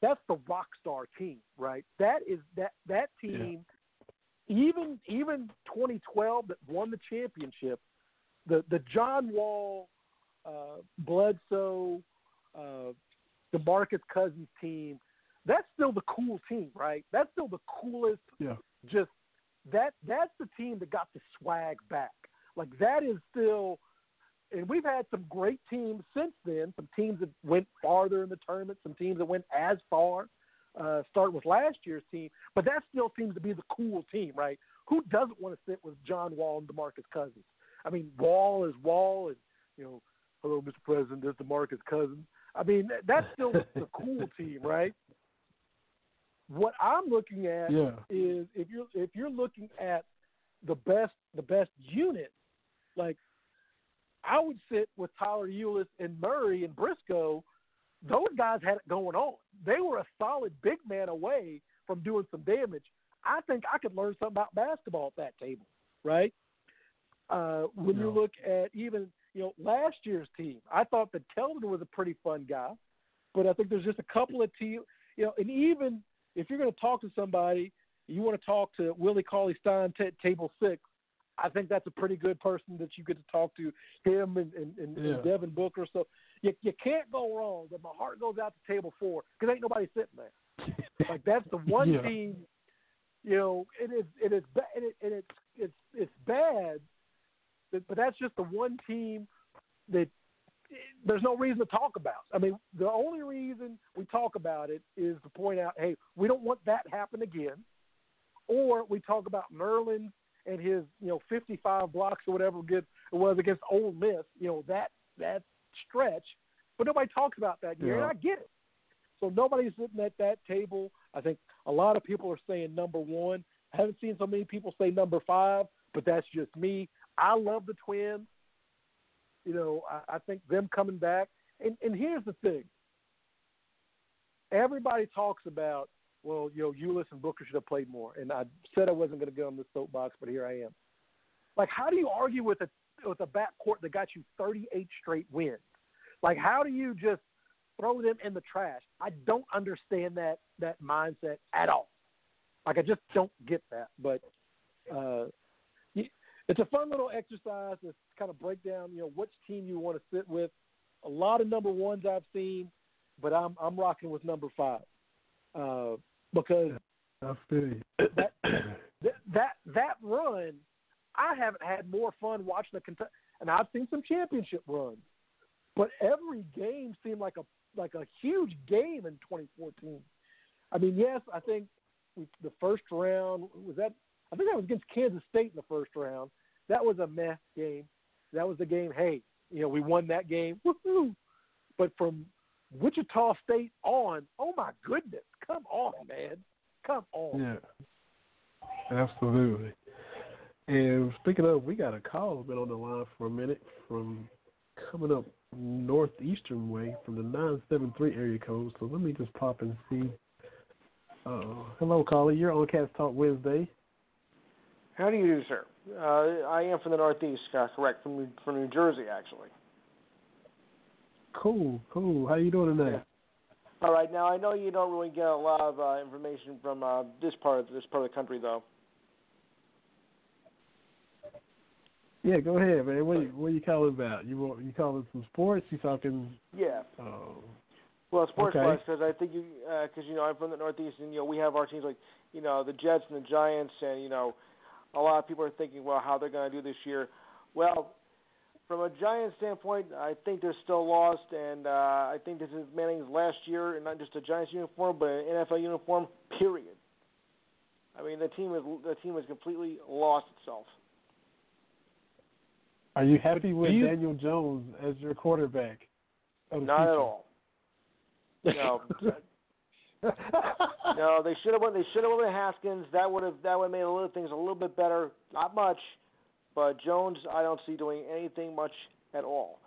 that's the rock star team, right? That is that that team. Yeah. Even even 2012 that won the championship, the the John Wall, uh, Bledsoe, uh, DeMarcus Cousins team. That's still the cool team, right? That's still the coolest. Yeah. Just that that's the team that got the swag back. Like that is still and we've had some great teams since then. Some teams that went farther in the tournament, some teams that went as far. Uh, start with last year's team, but that still seems to be the cool team, right? Who doesn't want to sit with John Wall and DeMarcus Cousins? I mean, Wall is Wall, and you know, hello, Mr. President, there's DeMarcus Cousins. I mean, that's still the cool team, right? What I'm looking at yeah. is if you're if you're looking at the best the best unit, like I would sit with Tyler Ulis and Murray and Briscoe. Those guys had it going on. They were a solid big man away from doing some damage. I think I could learn something about basketball at that table, right? Uh, when no. you look at even you know last year's team, I thought that Keldon was a pretty fun guy, but I think there's just a couple of teams, you know, and even if you're going to talk to somebody, you want to talk to Willie Cauley Stein, t- table six. I think that's a pretty good person that you get to talk to him and, and, and, yeah. and Devin Booker. So you you can't go wrong. But my heart goes out to table four because ain't nobody sitting there. like that's the one yeah. team. You know, it is it is ba- it, it, it's it's it's bad, but, but that's just the one team that there's no reason to talk about. I mean, the only reason we talk about it is to point out, hey, we don't want that happen again, or we talk about Nerlens and his you know 55 blocks or whatever it was against Ole Miss, you know that that stretch, but nobody talks about that year, yeah. and I get it. So nobody's sitting at that table. I think a lot of people are saying number one. I haven't seen so many people say number five, but that's just me. I love the Twins. You know, I, I think them coming back. And, and here's the thing. Everybody talks about well, you know, Ulis and Booker should have played more. And I said I wasn't going to get on the soapbox, but here I am. Like, how do you argue with a with a backcourt that got you 38 straight wins? Like, how do you just throw them in the trash? I don't understand that that mindset at all. Like, I just don't get that. But uh, it's a fun little exercise to kind of break down, you know, which team you want to sit with. A lot of number ones I've seen, but I'm I'm rocking with number five. Uh, because I feel that, that that that run, I haven't had more fun watching the Kentucky, and I've seen some championship runs, but every game seemed like a like a huge game in 2014. I mean, yes, I think we, the first round was that. I think that was against Kansas State in the first round. That was a meh game. That was the game. Hey, you know, we won that game. Woohoo! But from Wichita State on, oh my goodness, come on, man, come on. Yeah, absolutely. And speaking of, we got a call been on the line for a minute from coming up northeastern way from the nine seven three area code. So let me just pop and see. Uh, hello, caller. You're on Cats Talk Wednesday. How do you do, sir? Uh, I am from the Northeast, uh, correct, from New, from New Jersey, actually. Cool, cool. How you doing today? All right. Now I know you don't really get a lot of uh, information from uh, this part of this part of the country, though. Yeah, go ahead, man. What are you, what are you calling about? You want you calling some sports? You talking? Yeah. Oh. Well, sports okay. wise, because I think you, because uh, you know, I'm from the Northeast, and you know, we have our teams like, you know, the Jets and the Giants, and you know, a lot of people are thinking, well, how they're going to do this year. Well, from a Giants standpoint, I think they're still lost, and uh, I think this is Manning's last year, and not just a Giants uniform, but an NFL uniform. Period. I mean, the team is the team has completely lost itself. Are you happy with you, Daniel Jones as your quarterback? Not future? at all. No. no, they should have went. They should have went with Haskins. That would have that would have made a little things a little bit better. Not much, but Jones, I don't see doing anything much at all.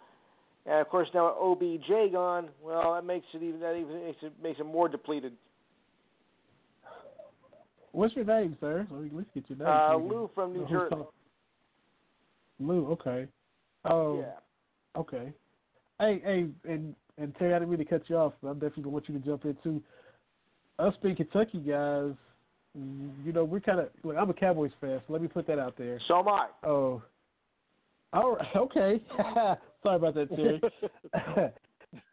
And of course, now OBJ gone. Well, that makes it even that even makes it makes it more depleted. What's your name, sir? Let me let's get your name. Uh, Lou from New Jersey. Lou, okay. Oh, yeah. Okay. Hey, hey, and and Terry, I didn't mean to cut you off. But I'm definitely gonna want you to jump in too. Us being Kentucky guys, you know, we're kind of. Look, I'm a Cowboys fan, so let me put that out there. So am I. Oh. All right, okay. Sorry about that, Terry.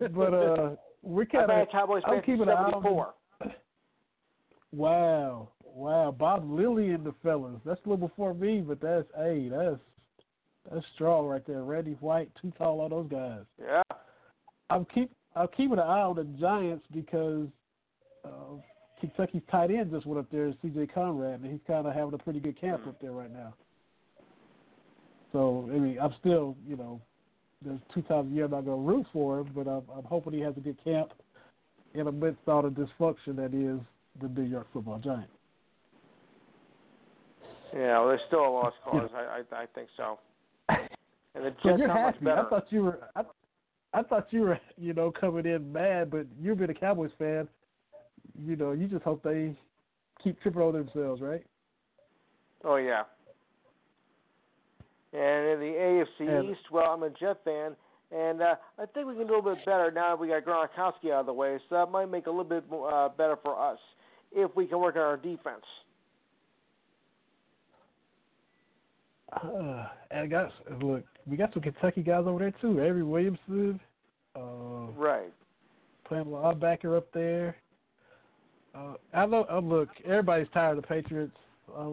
but uh, we're kind of. Cowboys fan keeping an eye on. Wow, wow, Bob Lilly and the fellas. That's a little before me, but that's hey, that's that's strong right there. Randy White, too tall, all those guys. Yeah. I'm keep I'm keeping an eye on the Giants because uh, Kentucky's tight end just went up there, C.J. Conrad, and he's kind of having a pretty good camp hmm. up there right now. So I mean, I'm still, you know, there's two times a year I'm not going to root for him, but I'm, I'm hoping he has a good camp in amidst all the dysfunction that is the New York Football Giants. Yeah, well, there's still a lost cause. I, I I think so. And the Jets so you're happy. much better. I thought you were. I, I thought you were, you know, coming in mad, but you've been a Cowboys fan. You know, you just hope they keep tripping over themselves, right? Oh yeah. And in the AFC and, East, well, I'm a Jet fan, and uh, I think we can do a little bit better now that we got Gronkowski out of the way. So that might make a little bit uh, better for us if we can work on our defense. Uh, and got look, we got some Kentucky guys over there too. Avery Williamson, uh, right, playing linebacker up there. Uh, I know. Uh, look, everybody's tired of the Patriots. Uh,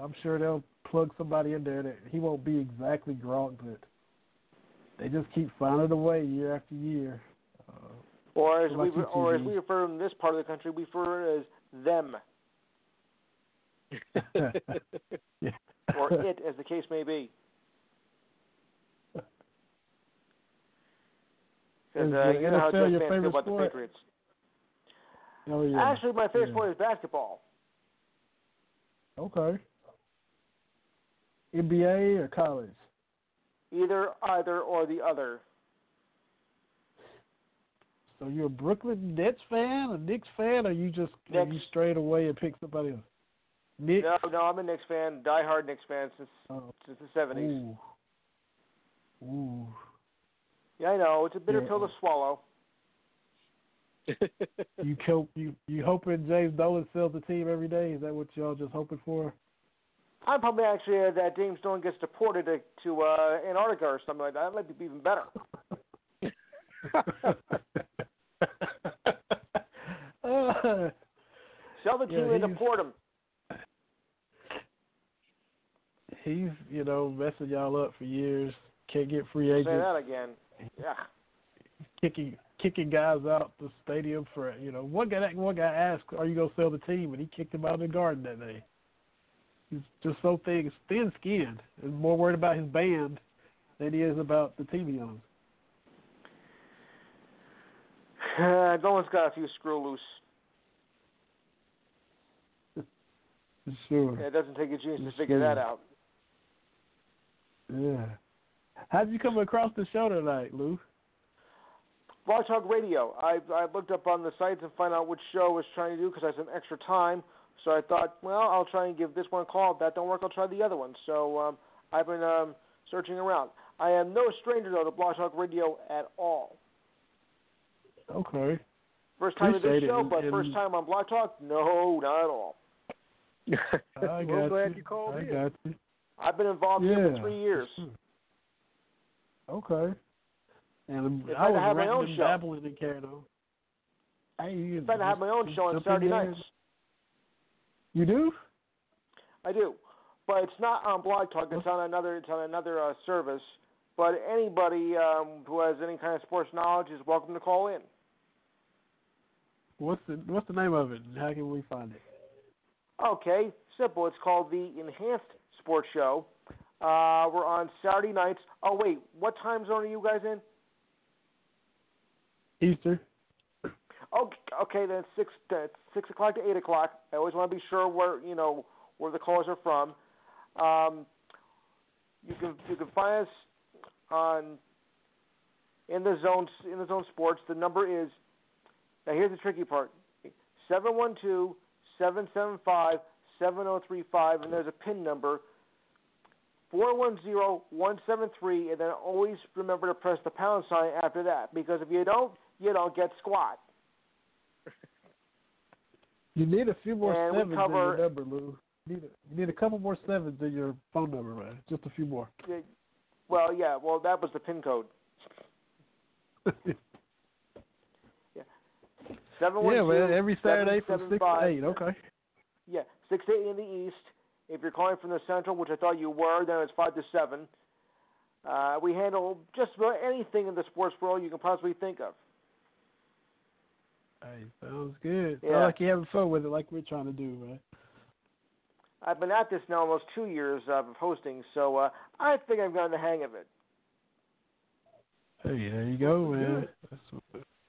I'm sure they'll plug somebody in there that he won't be exactly Gronk, but they just keep finding a way year after year. Uh, or as we or as we refer in this part of the country, we refer as them. yeah. or it, as the case may be. Because uh, you know how Jets fans feel about sport? the Patriots. Oh, yeah. Actually, my favorite yeah. sport is basketball. Okay. NBA or college? Either, either, or the other. So you're a Brooklyn Nets fan, a Knicks fan, or you just Knicks. you straight away and pick somebody else? Knicks. No, no, I'm a Knicks fan, diehard Knicks fan since oh. since the '70s. Ooh. Ooh. Yeah, I know it's a bitter yeah. pill to swallow. you hope you you hoping James Dolan sells the team every day? Is that what y'all just hoping for? I'm probably actually uh, that James Dolan gets deported to, to uh, Antarctica or something like that. That might be even better. uh, Sell the team yeah, and deport him. He's you know messing y'all up for years. Can't get free agents. Say that again. Yeah. Kicking kicking guys out the stadium for you know one guy one guy asked, "Are you gonna sell the team?" and he kicked him out of the garden that day. He's just so thin, thin skinned, and more worried about his band than he is about the team he owns. Uh, Dolan's got a few screw loose. Sure. Yeah, it doesn't take a genius to figure that out. Yeah. How'd you come across the show tonight, Lou? Blog Talk Radio. I I looked up on the sites and find out which show I was trying to do because I had some extra time. So I thought, well, I'll try and give this one a call. If that don't work, I'll try the other one. So um, I've been um, searching around. I am no stranger though to Blog Talk Radio at all. Okay. First time Appreciate at this show, it. but And- first time on Blog Talk, no, not at all. I well, got glad you. you called I in. got you. I've been involved here Yeah. for three years. Okay. And I was had my own show. dabbling in Canada. I I have my own show on Saturday nights. You do? I do, but it's not on Blog Talk. It's on another. It's on another uh, service. But anybody um, who has any kind of sports knowledge is welcome to call in. What's the What's the name of it? And how can we find it? Okay, simple. It's called the Enhanced Sports Show. Uh, we're on Saturday nights. Oh wait, what time zone are you guys in? Easter. Okay, okay, then six uh, six o'clock to eight o'clock. I always want to be sure where you know where the callers are from. Um, you can you can find us on in the zone in the zone sports. The number is now. Here's the tricky part: seven one two seven seven five seven zero three five, and there's a pin number. 410-173 and then always remember to press the pound sign after that because if you don't you don't get squat You need a few more And sevens cover- in your number, Lou. You need a, you need a couple more sevens in your phone number, man. Just a few more. Well, yeah. Well, that was the pin code. yeah. Seven one yeah, man. Every Saturday from seven, six five. to eight. Okay. Yeah, six to eight in the east. If you're calling from the central, which I thought you were, then it's five to seven. Uh, we handle just about anything in the sports world you can possibly think of. Hey, sounds good. Yeah. Sounds like you're having fun with it, like we're trying to do, man. I've been at this now almost two years uh, of hosting, so uh, I think I've gotten the hang of it. Hey, there you go, man.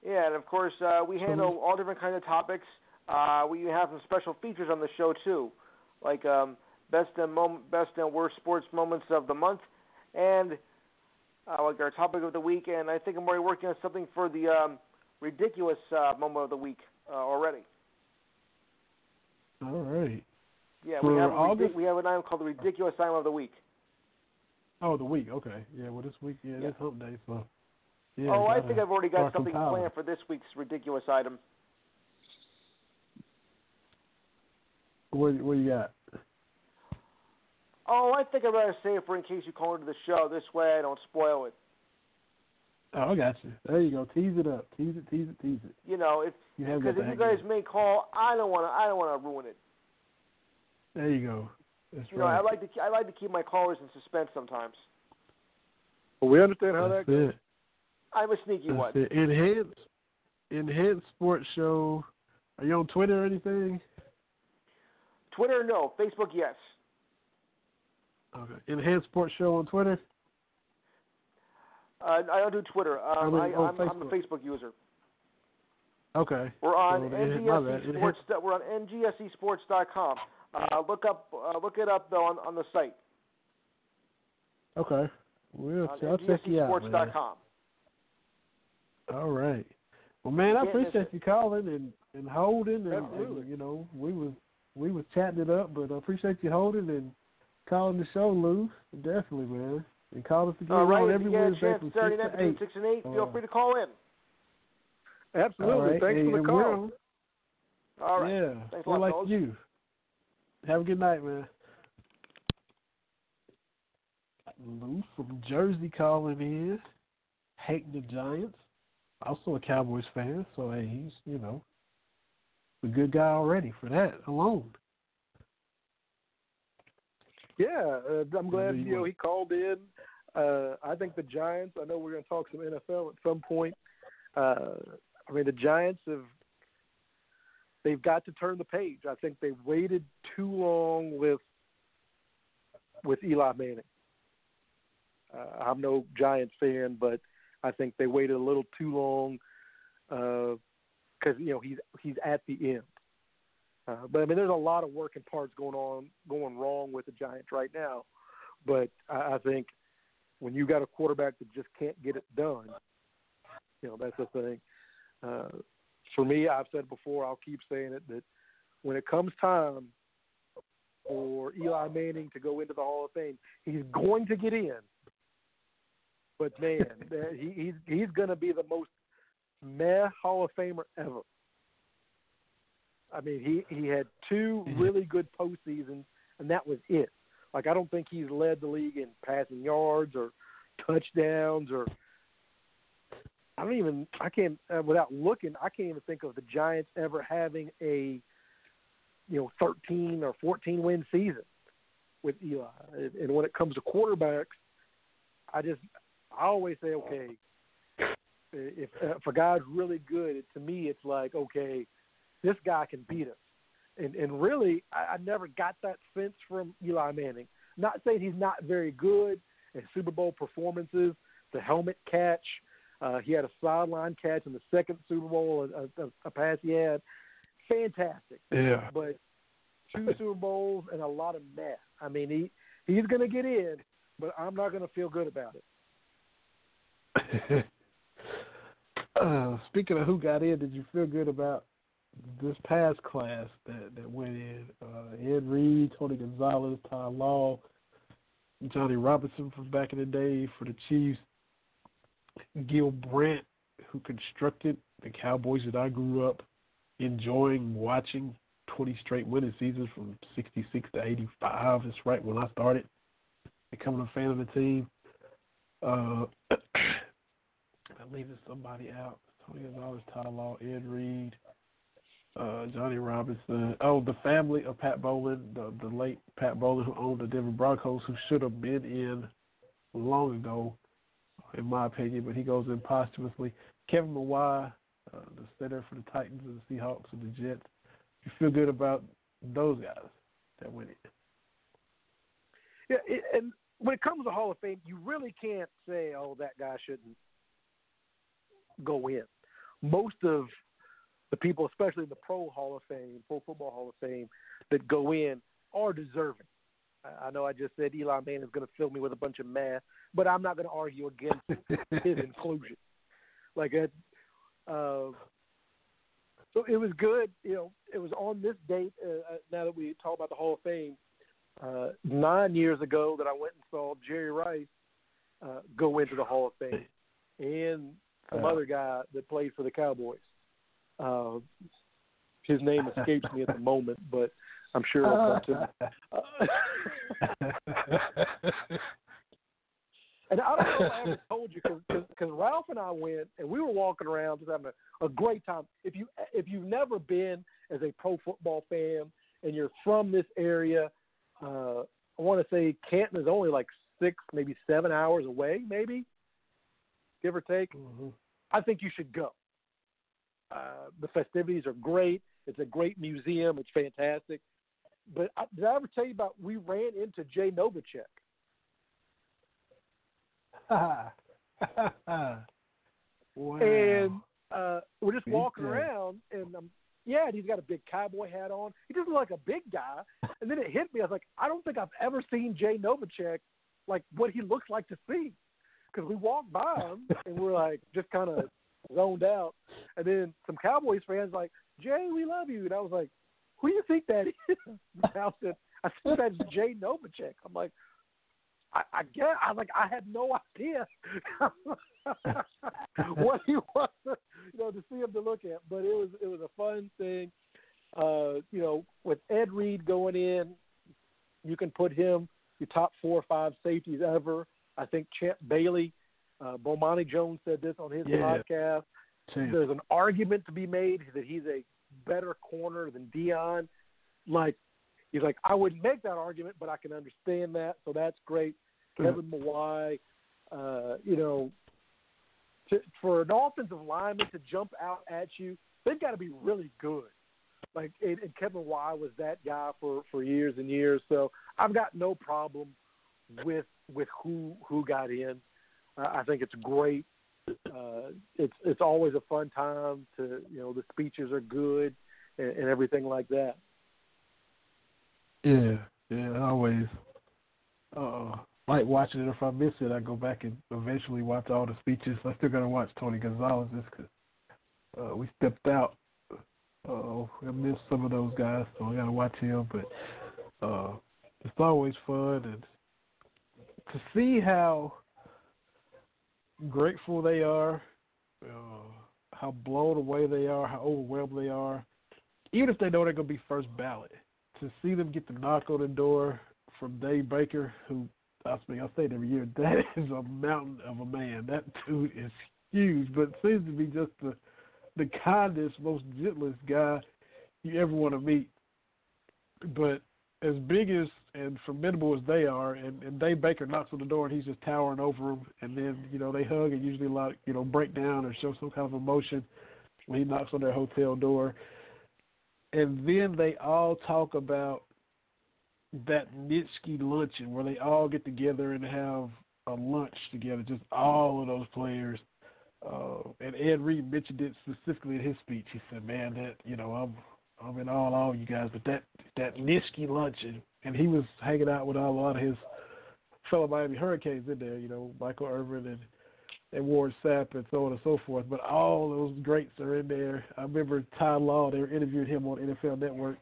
Yeah, and of course uh, we handle all different kinds of topics. Uh, we have some special features on the show too, like um, best and mom- best and worst sports moments of the month, and uh, like our topic of the week. And I think I'm already working on something for the um, ridiculous uh, moment of the week uh, already. all right. Yeah, For we have a August? we have an item called the ridiculous item of the week. Oh, the week. Okay. Yeah. Well, this week, yeah, Yeah. this hump day, so. Yeah, oh, I think I've already got something compiling. planned for this week's ridiculous item. What, what you got? Oh, I think I'd rather save it for in case you call into the show. This way I don't spoil it. Oh, I got you. There you go. Tease it up. Tease it. Tease it. Tease it. You know, if You because if you guys end. may call, I don't want to. I don't want to ruin it. There you go. That's You know. I like to. I like to keep my callers in suspense sometimes. Well, we understand how That's that goes. it. I'm a sneaky That's one. it. Enhanced, enhanced sports show. Are you on Twitter or anything? Twitter, no. Facebook, yes. Okay. Enhanced sports show on Twitter. Uh, I don't do Twitter. Um, I, on I'm, I'm a Facebook. User. Okay. We're on So. NGSE Sports. We're on NGSESports.com. Uh, look up. Uh, look it up though on, on the site. Okay. We'll, On I'll check you out, man. All right. Well, man, I appreciate you calling and and holding, and, Absolutely. and you know we was we was chatting it up, but I appreciate you holding and calling the show, Lou. Definitely, man. And call us again All right. on If every you get a Wednesday chance from Saturday six night to between eight. six and eight, feel Uh, free to call in. Absolutely. All right. Thanks hey, for the call. All right. Yeah. Thanks we're lot, like fellas. you. Have a good night, man. Lou from Jersey calling in, hating the Giants. Also a Cowboys fan, so hey, he's you know a good guy already for that alone. Yeah, uh, I'm glad you know he called in. Uh, I think the Giants. I know we're going to talk some NFL at some point. Uh, I mean, the Giants have they've got to turn the page. I think they waited too long with with Eli Manning. Uh, I'm no Giants fan, but I think they waited a little too long because you know he's he's at the end. Uh, but I mean, there's a lot of working parts going on, going wrong with the Giants right now. But I, I think when you got a quarterback that just can't get it done, you know that's the thing. Uh, for me, I've said before, I'll keep saying it that when it comes time for Eli Manning to go into the Hall of Fame, he's going to get in. But man, he, he's he's going to be the most meh Hall of Famer ever. I mean, he he had two Mhm. really good postseasons, and that was it. Like I don't think he's led the league in passing yards or touchdowns or I don't even I can't uh, without looking I can't even think of the Giants ever having a you know 13 or 14 win season with Eli. And, when it comes to quarterbacks, I just I always say okay if if a guy's really good, to me it's like okay this guy can beat us. And and really, I, I never got that sense from Eli Manning. Not saying he's not very good in Super Bowl performances, the helmet catch. Uh, he had a sideline catch in the second Super Bowl, a, a, a pass he had. Fantastic. Yeah. But two Super Bowls and a lot of mess. I mean, he he's going to get in, but I'm not going to feel good about it. uh, speaking of who got in, did you feel good about this past class that that went in? Uh, Ed Reed, Tony Gonzalez, Ty Law, Johnny Robinson from back in the day for the Chiefs, Gil Brandt, who constructed the Cowboys that I grew up enjoying watching 20 straight winning seasons from 66 to 85. That's right when I started becoming a fan of the team. Uh, I'm leaving somebody out. Tony Gonzalez, Ty Law, Ed Reed, uh, Johnny Robinson. Oh, the family of Pat Bowlen, the the late Pat Bowlen who owned the Denver Broncos, who should have been in long ago, in my opinion, but he goes in posthumously. Kevin Mawae, uh, the center for the Titans and the Seahawks and the Jets. You feel good about those guys that went in. Yeah, it, and when it comes to Hall of Fame, you really can't say, "Oh, that guy shouldn't go in." Most of the people, especially in the Pro Hall of Fame, Pro Football Hall of Fame, that go in are deserving. I know I just said Eli Manning is going to fill me with a bunch of math, but I'm not going to argue against his inclusion. Like that. Uh, so it was good. You know, it was on this date. Uh, uh, now that we talk about the Hall of Fame, uh, nine years ago that I went and saw Jerry Rice uh, go into the Hall of Fame, and some other guy that played for the Cowboys. Uh, his name escapes me at the moment, but I'm sure it'll come to me. and I don't know if I ever told you because Ralph and I went and we were walking around just having a, a great time. If you if you've never been as a pro football fan and you're from this area, uh, I want to say Canton is only like six, maybe seven hours away, maybe give or take. Mm-hmm. I think you should go. Uh, the festivities are great. It's a great museum. It's fantastic. But I, did I ever tell you about we ran into Jay Novacek? wow. And uh, we're just Big walking guy. around, and um, yeah, and he's got a big cowboy hat on. He doesn't look like a big guy. And then it hit me. I was like, I don't think I've ever seen Jay Novacek like what he looks like to see. Because we walked by him and we're like just kind of zoned out. And then some Cowboys fans like, Jay, we love you. And I was like, who do you think that is? And I said, I said that's Jay Novacek. I'm like, I, I guess I like I had no idea what he was, you know, to see him to look at. But it was it was a fun thing. Uh, you know, with Ed Reed going in, you can put him your top four or five safeties ever. I think Champ Bailey, uh, Bomani Jones said this on his Yeah. podcast. Champ. There's an argument to be made that he's a better corner than Deion. Like he's like, I wouldn't make that argument, but I can understand that, so that's great. Kevin Mawae, uh, you know, to, for an offensive lineman to jump out at you, they've got to be really good. Like, and, and Kevin Mawae was that guy for for years and years. So I've got no problem with with who who got in. I think it's great. Uh, it's it's always a fun time to you know the speeches are good and, and everything like that. Yeah, yeah, always. Uh, like watching it. If I miss it, I go back and eventually watch all the speeches. I still gotta watch Tony Gonzalez just 'cause uh, we stepped out. Uh, I missed some of those guys, so I gotta watch him. But uh, it's always fun and to see how grateful they are, uh, how blown away they are, how overwhelmed they are. Even if they know they're gonna be first ballot, to see them get the knock on the door from Dave Baker, who I mean I say it every year, that is a mountain of a man. That dude is huge, but seems to be just the the kindest, most gentlest guy you ever want to meet. But as big as and formidable as they are, and, and Dave Baker knocks on the door and he's just towering over them, and then you know they hug and usually lot you know break down or show some kind of emotion when he knocks on their hotel door, and then they all talk about that Nitschke luncheon where they all get together and have a lunch together, just all of those players. Uh, and Ed Reed mentioned it specifically in his speech. He said, "Man, that you know, I'm I'm in all all you guys, but that that Nitschke luncheon." And he was hanging out with a lot of his fellow Miami Hurricanes in there. You know, Michael Irvin and and Warren Sapp and so on and so forth. But all those greats are in there. I remember Ty Law. They were interviewing him on NFL Network.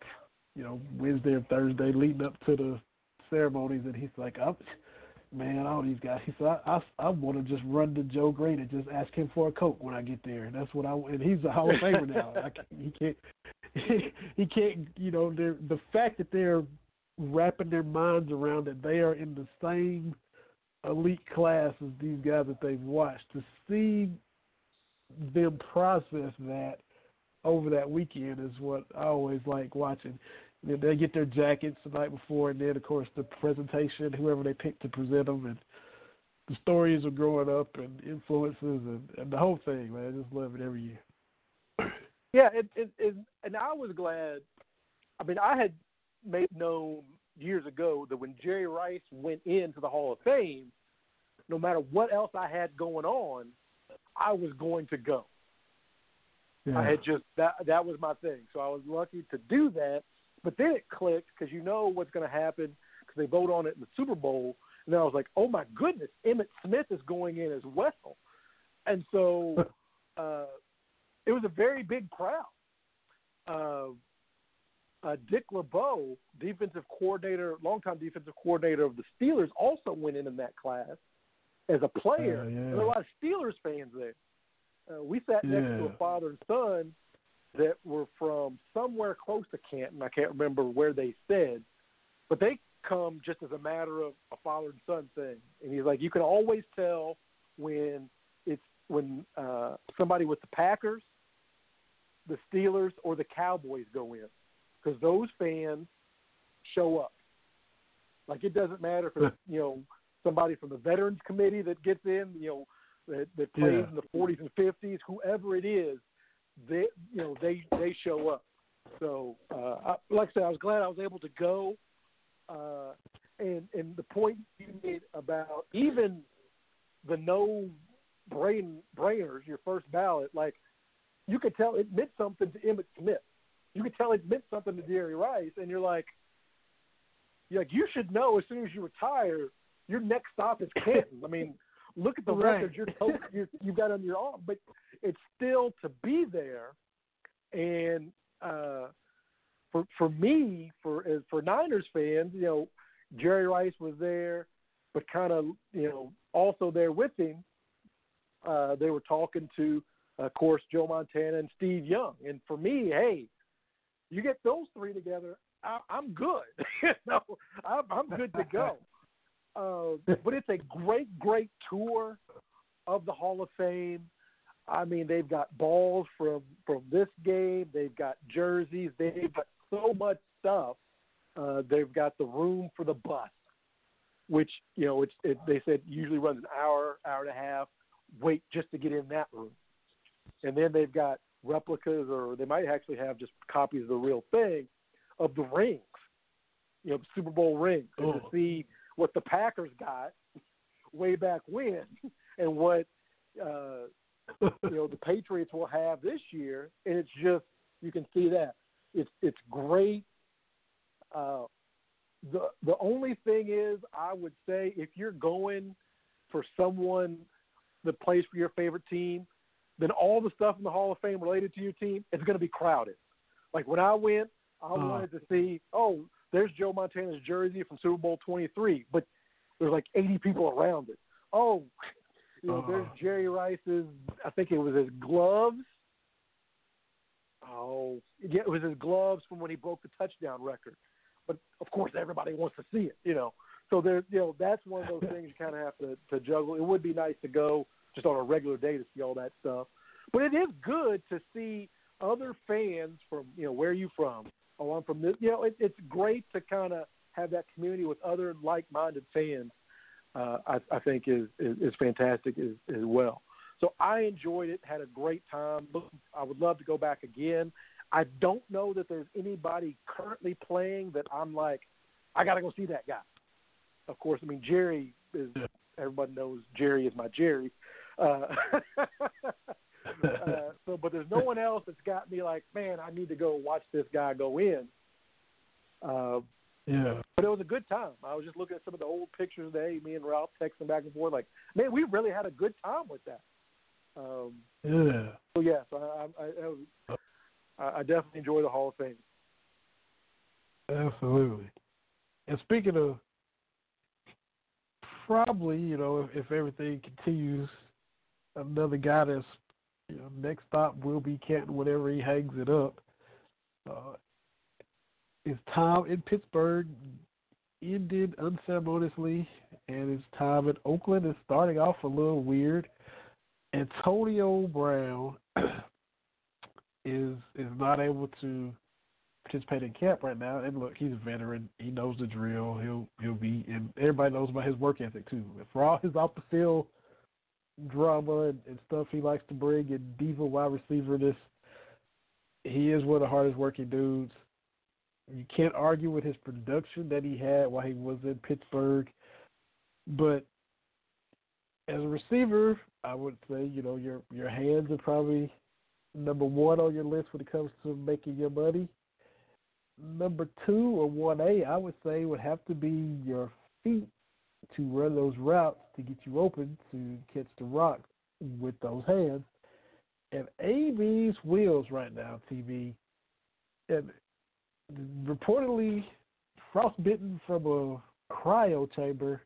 You know, Wednesday and Thursday leading up to the ceremonies, and he's like, I'm, man, all these guys. Said, I, I, I want to just run to Joe Greene and just ask him for a coke when I get there. And that's what I. And he's a Hall of Famer now. I can't, he can't. He can't. You know, the fact that they're wrapping their minds around that they are in the same elite class as these guys that they've watched. To see them process that over that weekend is what I always like watching. They get their jackets the night before, and then of course the presentation, whoever they pick to present them, and the stories of growing up and influences and, and the whole thing. Man, I just love it every year. Yeah, it, it, it, and I was glad. I mean, I had made known years ago that when Jerry Rice went into the Hall of Fame, no matter what else I had going on, I was going to go. Yeah. I had just that that was my thing. So I was lucky to do that. But then it clicked because you know what's going to happen because they vote on it in the Super Bowl. And then I was like, oh my goodness, Emmitt Smith is going in as well. And so uh, it was a very big crowd. Uh, uh, Dick LeBeau, defensive coordinator, longtime defensive coordinator of the Steelers, also went in in that class as a player. Yeah. There were a lot of Steelers fans there. Uh, we sat next to a father and son that were from somewhere close to Canton. I can't remember where they said, but they come just as a matter of a father and son thing. And he's like, you can always tell when it's when uh, somebody with the Packers, the Steelers, or the Cowboys go in because those fans show up. Like it doesn't matter if it's you know somebody from the Veterans Committee that gets in, you know, that, that plays yeah. in the 40s and 50s, whoever it is, they you know they they show up. So uh, I, like I said, I was glad I was able to go. Uh, and and the point you made about even the no brain brainers, your first ballot, like you could tell it meant something to Emmitt Smith you could tell it meant something to Jerry Rice, and you're like, you're like you should know as soon as you retire, your next stop is Canton. I mean, look at the right. records you're, told, you're you've got on your arm, but it's still to be there, and uh, for for me, for for Niners fans, you know, Jerry Rice was there, but kind of you know also there with him. Uh, they were talking to, of course, Joe Montana and Steve Young, and for me, hey, you get those three together, I, I'm good. you know, I'm, I'm good to go. Uh, but it's a great, great tour of the Hall of Fame. I mean, they've got balls from from this game. They've got jerseys. They've got so much stuff. Uh, they've got the room for the bus, which you know, it's it, they said usually runs an hour, hour and a half. Wait just to get in that room, and then they've got replicas, or they might actually have just copies of the real thing of the rings, you know, Super Bowl rings, oh. and to see what the Packers got way back when, and what uh, you know the Patriots will have this year, and it's just you can see that it's it's great. Uh, the the only thing is, I would say if you're going for someone that plays for your favorite team, then all the stuff in the Hall of Fame related to your team is going to be crowded. Like when I went, I uh wanted to see, oh, there's Joe Montana's jersey from Super Bowl 23, but there's like 80 people around it. Oh, you know, uh there's Jerry Rice's, I think it was his gloves. Oh, yeah, it was his gloves from when he broke the touchdown record. But of course, everybody wants to see it, you know. So there, you know, that's one of those things you kind of have to to juggle. It would be nice to go just on a regular day to see all that stuff. But it is good to see other fans from you know where are you from? Oh, I'm from this. You know, it, it's great to kind of have that community with other like-minded fans. Uh, I, I think is, is is fantastic as as well. So I enjoyed it, had a great time. I would love to go back again. I don't know that there's anybody currently playing that I'm like, I got to go see that guy. Of course, I mean Jerry is. Everybody knows Jerry is my Jerry. Uh, uh, so, but there's no one else that's got me like, man, I need to go watch this guy go in. Uh, yeah. But it was a good time. I was just looking at some of the old pictures today. Me and Ralph texting back and forth, like, man, we really had a good time with that. Um, yeah. So yeah, so I, I, I, was, I, I definitely enjoy the Hall of Fame. Absolutely. And speaking of, probably you know if, if everything continues another guy that's you know, next stop will be Canton whenever he hangs it up. Uh, is Tom in Pittsburgh ended unceremoniously, and his time in Oakland is starting off a little weird. Antonio Brown is is not able to participate in camp right now. And look, he's a veteran. He knows the drill. He'll he'll be and everybody knows about his work ethic too. For all his off the field drama and, and stuff he likes to bring and diva wide receiver this he is one of the hardest working dudes. You can't argue with his production that he had while he was in Pittsburgh. But as a receiver, I would say, you know, your your hands are probably number one on your list when it comes to making your money. Number two or one A, I would say, would have to be your feet to run those routes to get you open to catch the rock with those hands. And AB's wheels right now, TV, and reportedly frostbitten from a cryo chamber,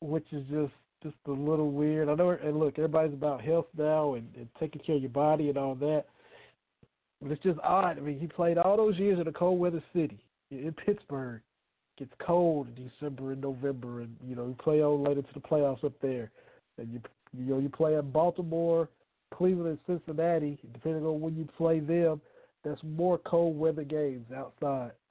which is just just a little weird. I know, and look, everybody's about health now and, and taking care of your body and all that. But it's just odd. I mean, he played all those years in a cold weather city in Pittsburgh. Gets cold in December and November, and you know you play on later to the playoffs up there, and you you know you play in Baltimore, Cleveland, and Cincinnati. Depending on when you play them, that's more cold weather games outside.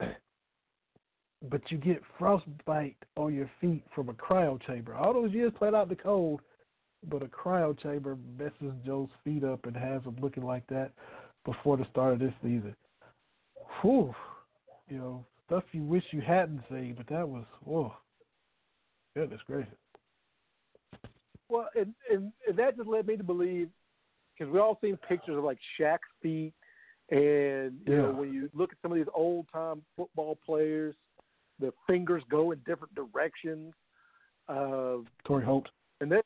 but you get frostbite on your feet from a cryo chamber. All those years played out in the cold, but a cryo chamber messes Joe's feet up and has him looking like that before the start of this season. Whew. You know, stuff you wish you hadn't seen, but that was, oh, goodness gracious. Well, and, and, and that just led me to believe, because we all seen pictures of like Shaq's feet, and you yeah. know when you look at some of these old time football players, the fingers go in different directions. Uh, Torry Holt. And then,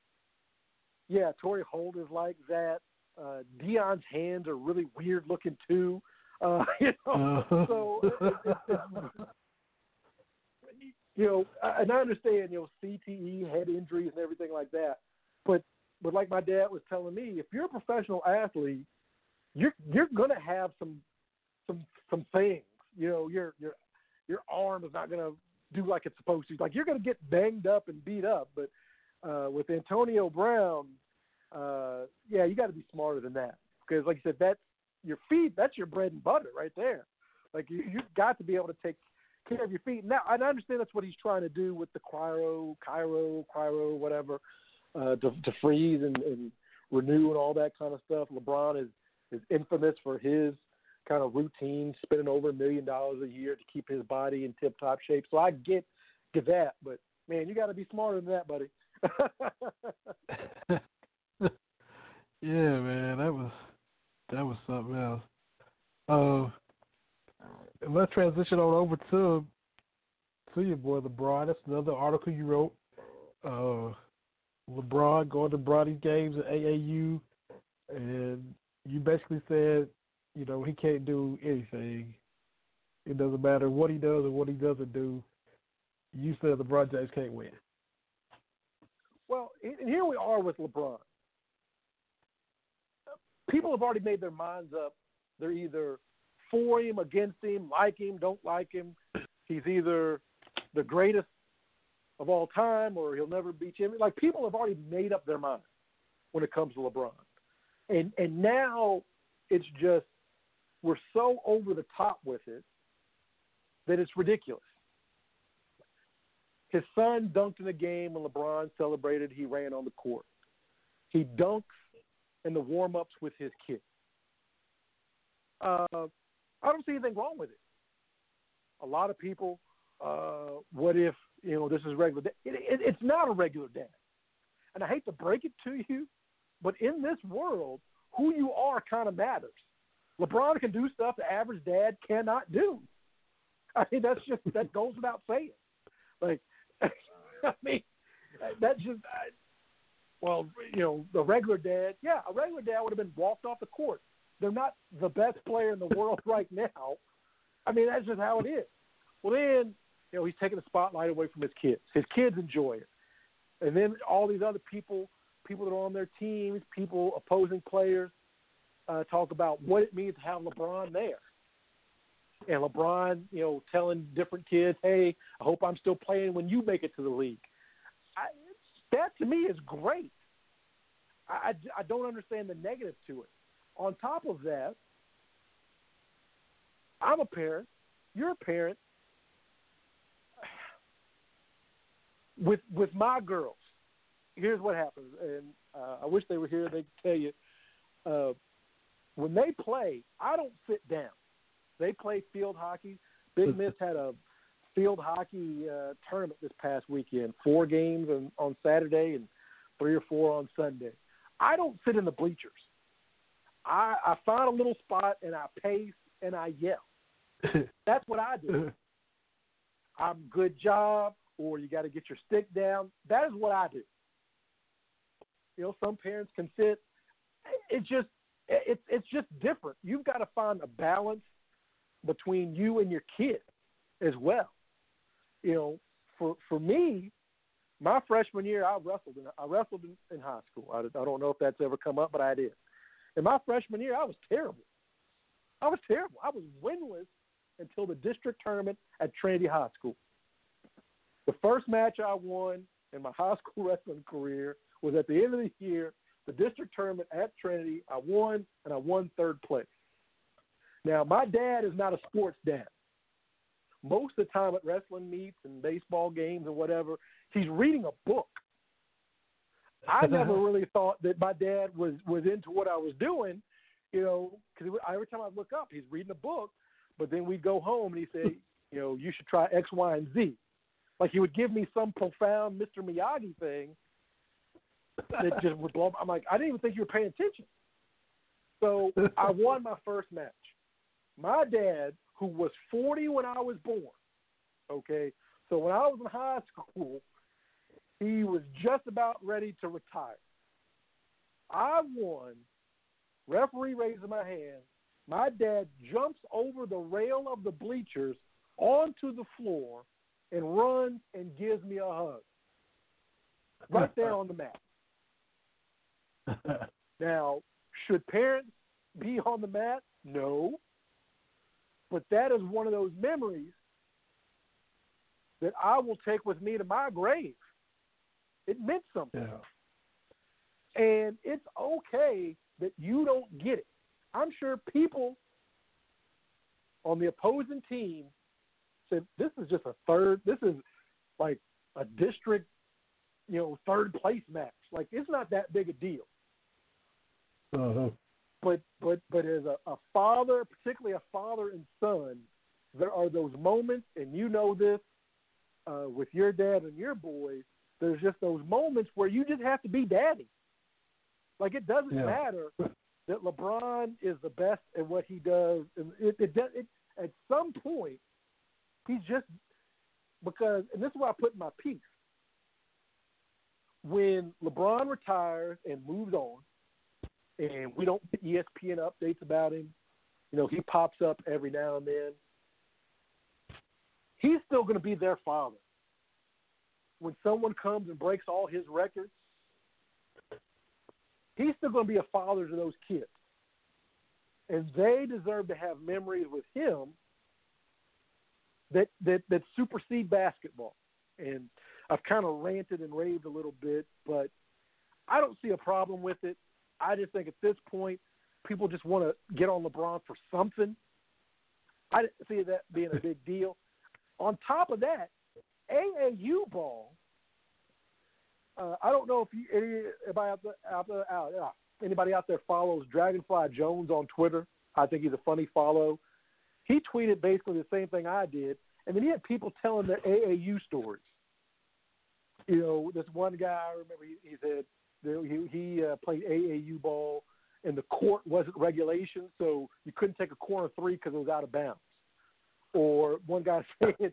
yeah, Torry Holt is like that. Uh, Deion's hands are really weird looking too. Uh, you know, uh so you know, and I understand, you know, CTE, head injuries, and everything like that. But but like my dad was telling me, if you're a professional athlete, you're you're gonna have some some some things. You know, your your your arm is not gonna do like it's supposed to. Like you're gonna get banged up and beat up. But uh, with Antonio Brown, uh, yeah, you got to be smarter than that because, like you said, that's your feet. That's your bread and butter right there. Like you, you've got to be able to take care of your feet. Now, I understand that's what he's trying to do with the cryo, cryo, cryo, whatever, uh, to, to freeze and, and renew and all that kind of stuff. LeBron is is infamous for his kind of routine, spending over a million dollars a year to keep his body in tip top shape. So I get get that, but man, you got to be smarter than that, buddy. yeah, man, that was that was something else. Uh, let's transition on over to to your boy LeBron. That's another article you wrote. Uh, LeBron going to Bronny's games at AAU, and you basically said, you know, he can't do anything. It doesn't matter what he does or what he doesn't do. You said LeBron James can't win. Well, here we are with LeBron. People have already made their minds up. They're either for him, against him, like him, don't like him. He's either the greatest of all time or he'll never beat Jimmy. Like people have already made up their mind when it comes to LeBron. And and now it's just we're so over the top with it that it's ridiculous. His son dunked in a game when LeBron celebrated. He ran on the court. He dunks in the warm ups with his kids. Uh, I don't see anything wrong with it. A lot of people, uh, what if you know this is regular? It, it, it's not a regular dance, and I hate to break it to you, but in this world, who you are kind of matters. LeBron can do stuff the average dad cannot do. I mean, that's just that goes without saying. Like, I mean, that's just, well, you know, the regular dad, yeah, a regular dad would have been walked off the court. They're not the best player in the world right now. I mean, that's just how it is. Well, then, you know, he's taking the spotlight away from his kids. His kids enjoy it. And then all these other people, people that are on their teams, people, opposing players, uh, talk about what it means to have LeBron there. and LeBron, you know, telling different kids, "Hey, I hope I'm still playing when you make it to the league." I, that to me is great. I, I, I don't understand the negative to it. On top of that, I'm a parent. You're a parent. With with my girls, here's what happens, and uh, I wish they were here. They could tell you. Uh, when they play, I don't sit down. They play field hockey. Big Miss had a field hockey uh, tournament this past weekend. Four games on, on Saturday and three or four on Sunday. I don't sit in the bleachers. I, I find a little spot and I pace and I yell. That's what I do. I'm good job, or you got to get your stick down. That is what I do. You know, some parents can sit. It's just it's it's just different. You've got to find a balance between you and your kid as well. You know, for for me, my freshman year, I wrestled in I wrestled in, in high school. I, I don't know if that's ever come up, but I did. In my freshman year, I was terrible. I was terrible. I was winless until the district tournament at Trinity High School. The first match I won in my high school wrestling career was at the end of the year, the district tournament at Trinity. I won, and I won third place. Now, my dad is not a sports dad. Most of the time at wrestling meets and baseball games and whatever, he's reading a book. I never really thought that my dad was was into what I was doing, you know, because every time I look up, he's reading a book. But then we'd go home and he'd say, you know, you should try X, Y, and Z. Like he would give me some profound Mr. Miyagi thing that just would blow. I'm like, I didn't even think you were paying attention. So I won my first match. My dad, who was 40 when I was born, okay, so when I was in high school, he was just about ready to retire. I won. Referee raises my hand. My dad jumps over the rail of the bleachers onto the floor and runs and gives me a hug. Right there on the mat. now, should parents be on the mat? No. But that is one of those memories that I will take with me to my grave. It meant something. Yeah. And it's okay that you don't get it. I'm sure people on the opposing team said, This is just a third, this is like a district, you know, third place match. Like, it's not that big a deal. Uh-huh. But but but as a, a father, particularly a father and son, there are those moments, and you know this uh, with your dad and your boys. There's just those moments where you just have to be daddy. Like it doesn't Yeah. matter that LeBron is the best at what he does. And it, it, does- it at some point he's just because, and this is why I put my piece. When LeBron retires and moves on, and we don't get ESPN updates about him, you know, he pops up every now and then. He's still going to be their father. When someone comes and breaks all his records, he's still going to be a father to those kids. And they deserve to have memories with him that, that, that supersede basketball. And I've kind of ranted and raved a little bit, but I don't see a problem with it. I just think at this point, people just want to get on LeBron for something. I didn't see that being a big deal. On top of that, AAU ball. Uh, I don't know if you, anybody out there, out there, out, uh, anybody out there follows Dragonfly Jones on Twitter. I think he's a funny follow. He tweeted basically the same thing I did, and then he had people telling their AAU stories. You know, this one guy I remember he, he said he, he uh, played AAU ball, and the court wasn't regulation, so you couldn't take a corner three because it was out of bounds. Or one guy said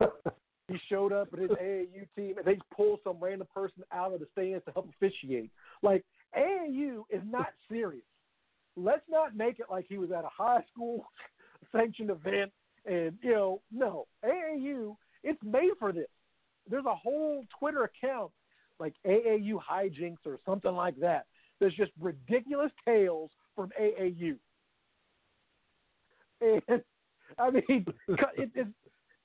he showed up at his AAU team and they pulled some random person out of the stands to help officiate. Like AAU is not serious. Let's not make it like he was at a high school sanctioned event and you know, no. AAU, it's made for this. There's a whole Twitter account like AAU hijinks or something like that. There's just ridiculous tales from AAU. And I mean, it, it,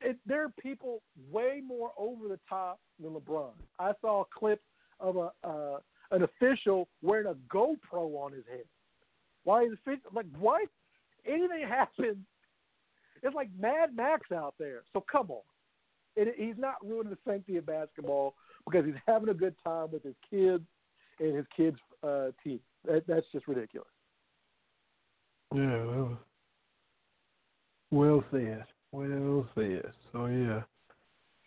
it, there are people way more over the top than LeBron. I saw a clip of a uh, an official wearing a GoPro on his head. Why is it like what? Anything happens, it's like Mad Max out there. So come on, it, he's not ruining the sanctity of basketball because he's having a good time with his kids and his kids' uh, team. That, that's just ridiculous. Yeah, well, said. Well said. So yeah,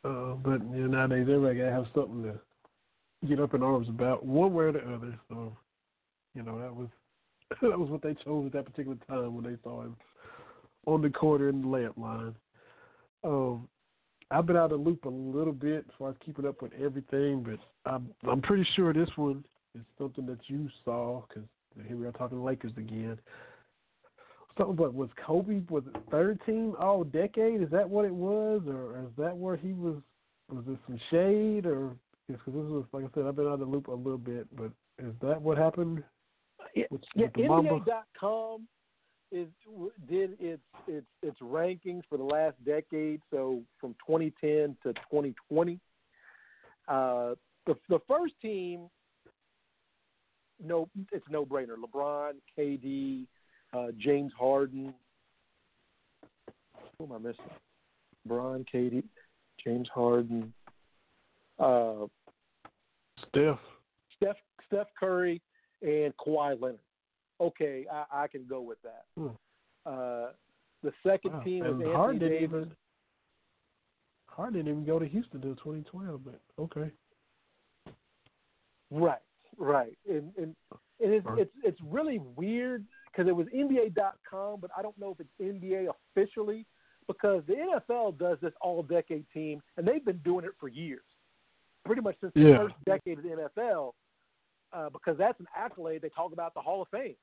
uh, but you know, nowadays everybody gotta have something to get up in arms about, one way or the other. So, you know, that was that was what they chose at that particular time when they saw him on the court in the layup line. Um, I've been out of the loop a little bit as far as keeping up with everything, but I'm I'm pretty sure this one is something that you saw because here we are talking Lakers again. Something, but was Kobe was it third team all decade? Is that what it was, or is that where he was? Was it some shade, or because this was like I said, I've been out of the loop a little bit, but is that what happened? Yeah, with, yeah with NBA.com is did its its its rankings for the last decade, so from 2010 to 2020. Uh, the the first team, no, it's no brainer. LeBron, KD, uh, James Harden. Who am I missing? LeBron, KD, James Harden. Uh, Steph. Steph Steph Curry and Kawhi Leonard. Okay, I, I can go with that. Hmm. Uh, the second wow. team was Anthony Hard didn't Davis. Even, Hard didn't even go to Houston until 2012, but okay. Right, right, and and, and it's, it's it's really weird because it was NBA.com, but I don't know if it's NBA officially because the NFL does this all decade team, and they've been doing it for years pretty much since yeah. the first decade of the NFL, uh, because that's an accolade they talk about the Hall of Fame.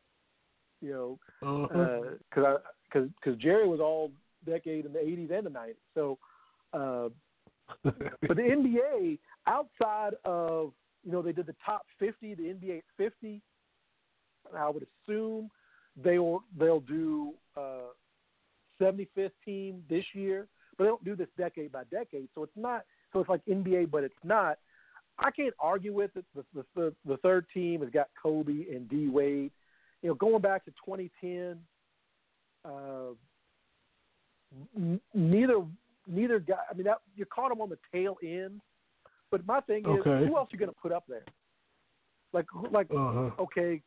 You know, because uh-huh. because because Jerry was all decade in the '80s and the '90s. So, uh, but the NBA outside of you know they did the top 50, the NBA 50. I would assume they'll they'll do uh, 75th team this year, but they don't do this decade by decade. So it's not so it's like NBA, but it's not. I can't argue with it. The, the, the, the third team has got Kobe and D Wade. You know, going back to 2010, uh, n- neither neither guy. I mean, that, you caught them on the tail end. But my thing is, okay. who else are you going to put up there? Like, like, uh-huh. okay,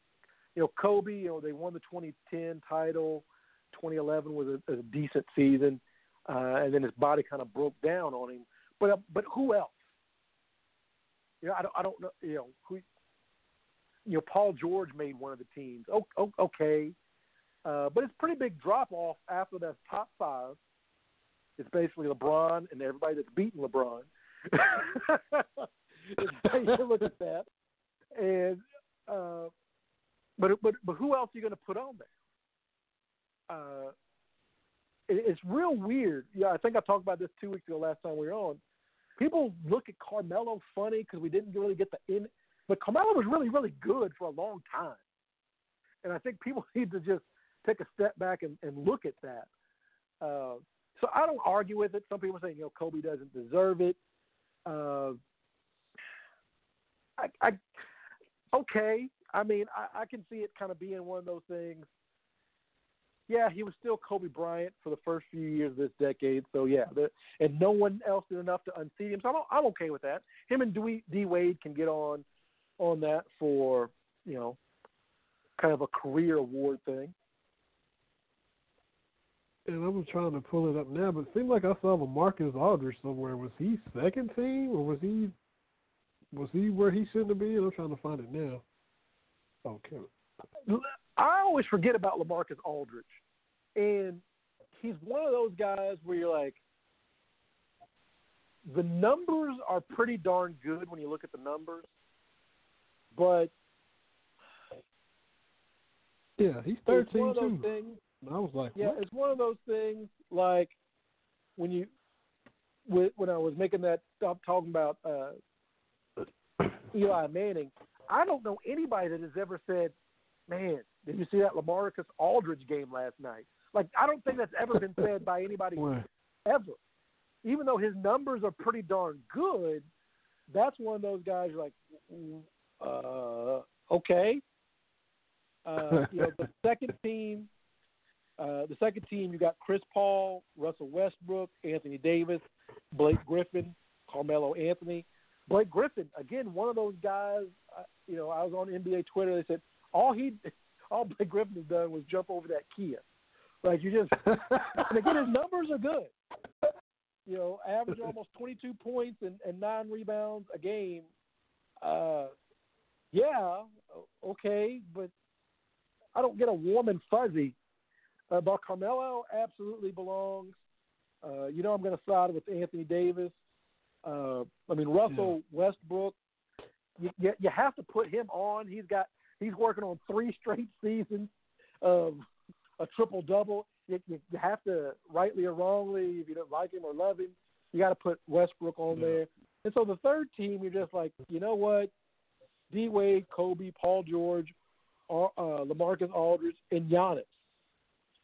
you know, Kobe. You know, they won the 2010 title. 2011 was a, a decent season, uh, and then his body kind of broke down on him. But uh, but who else? You know, I don't I don't know. You know who. You know, Paul George made one of the teams. Oh, okay, uh, but it's pretty big drop off after that top five. It's basically LeBron and everybody that's beaten LeBron. you look at that, and uh, but but but who else are you going to put on there? Uh, it's real weird. Yeah, I think I talked about this two weeks ago. Last time we were on, people look at Carmelo funny because we didn't really get the in, but Carmelo was really really good for a long time, and I think people need to just take a step back and, and look at that. Uh, so I don't argue with it. Some people say you know Kobe doesn't deserve it. Uh, I, I okay. I mean, I, I can see it kind of being one of those things yeah, he was still Kobe Bryant for the first few years of this decade. So yeah, and no one else did enough to unseat him. So I'm, I'm okay with that. Him and D, D Wade can get on on that for you know kind of a career award thing. And I was trying to pull it up now, but it seemed like I saw a Marcus Aldridge somewhere. Was he second team, or was he was he where he shouldn't have been? I'm trying to find it now. Oh, okay. I always forget about LaMarcus Aldridge, and he's one of those guys where you're like, the numbers are pretty darn good when you look at the numbers, but yeah, he's thirteen too. Things, I was like, yeah, what? it's one of those things like when you when I was making that I'm talking about uh, Eli Manning. I don't know anybody that has ever said, "Man, did you see that LaMarcus Aldridge game last night? Like I don't think that's ever been said by anybody ever. Even though his numbers are pretty darn good, that's one of those guys like, uh, okay. Uh, you know, the second team, uh, the second team, you got Chris Paul, Russell Westbrook, Anthony Davis, Blake Griffin, Carmelo Anthony. Blake Griffin, again, one of those guys. Uh, you know, I was on NBA Twitter. They said all he, all Blake Griffin has done was jump over that Kia. Like you just, and again, his numbers are good. You know, average almost 22 points and, and nine rebounds a game. Uh, yeah, okay, but I don't get a warm and fuzzy. Uh, but Carmelo absolutely belongs. Uh, you know, I'm going to side with Anthony Davis. Uh, I mean, Russell yeah. Westbrook. You, you you have to put him on. He's got he's working on three straight seasons of a triple double. You, you have to, rightly or wrongly, if you don't like him or love him, you got to put Westbrook on yeah. there. And so the third team, you're just like, you know what? D Wade, Kobe, Paul George, uh, LaMarcus Aldridge, and Giannis.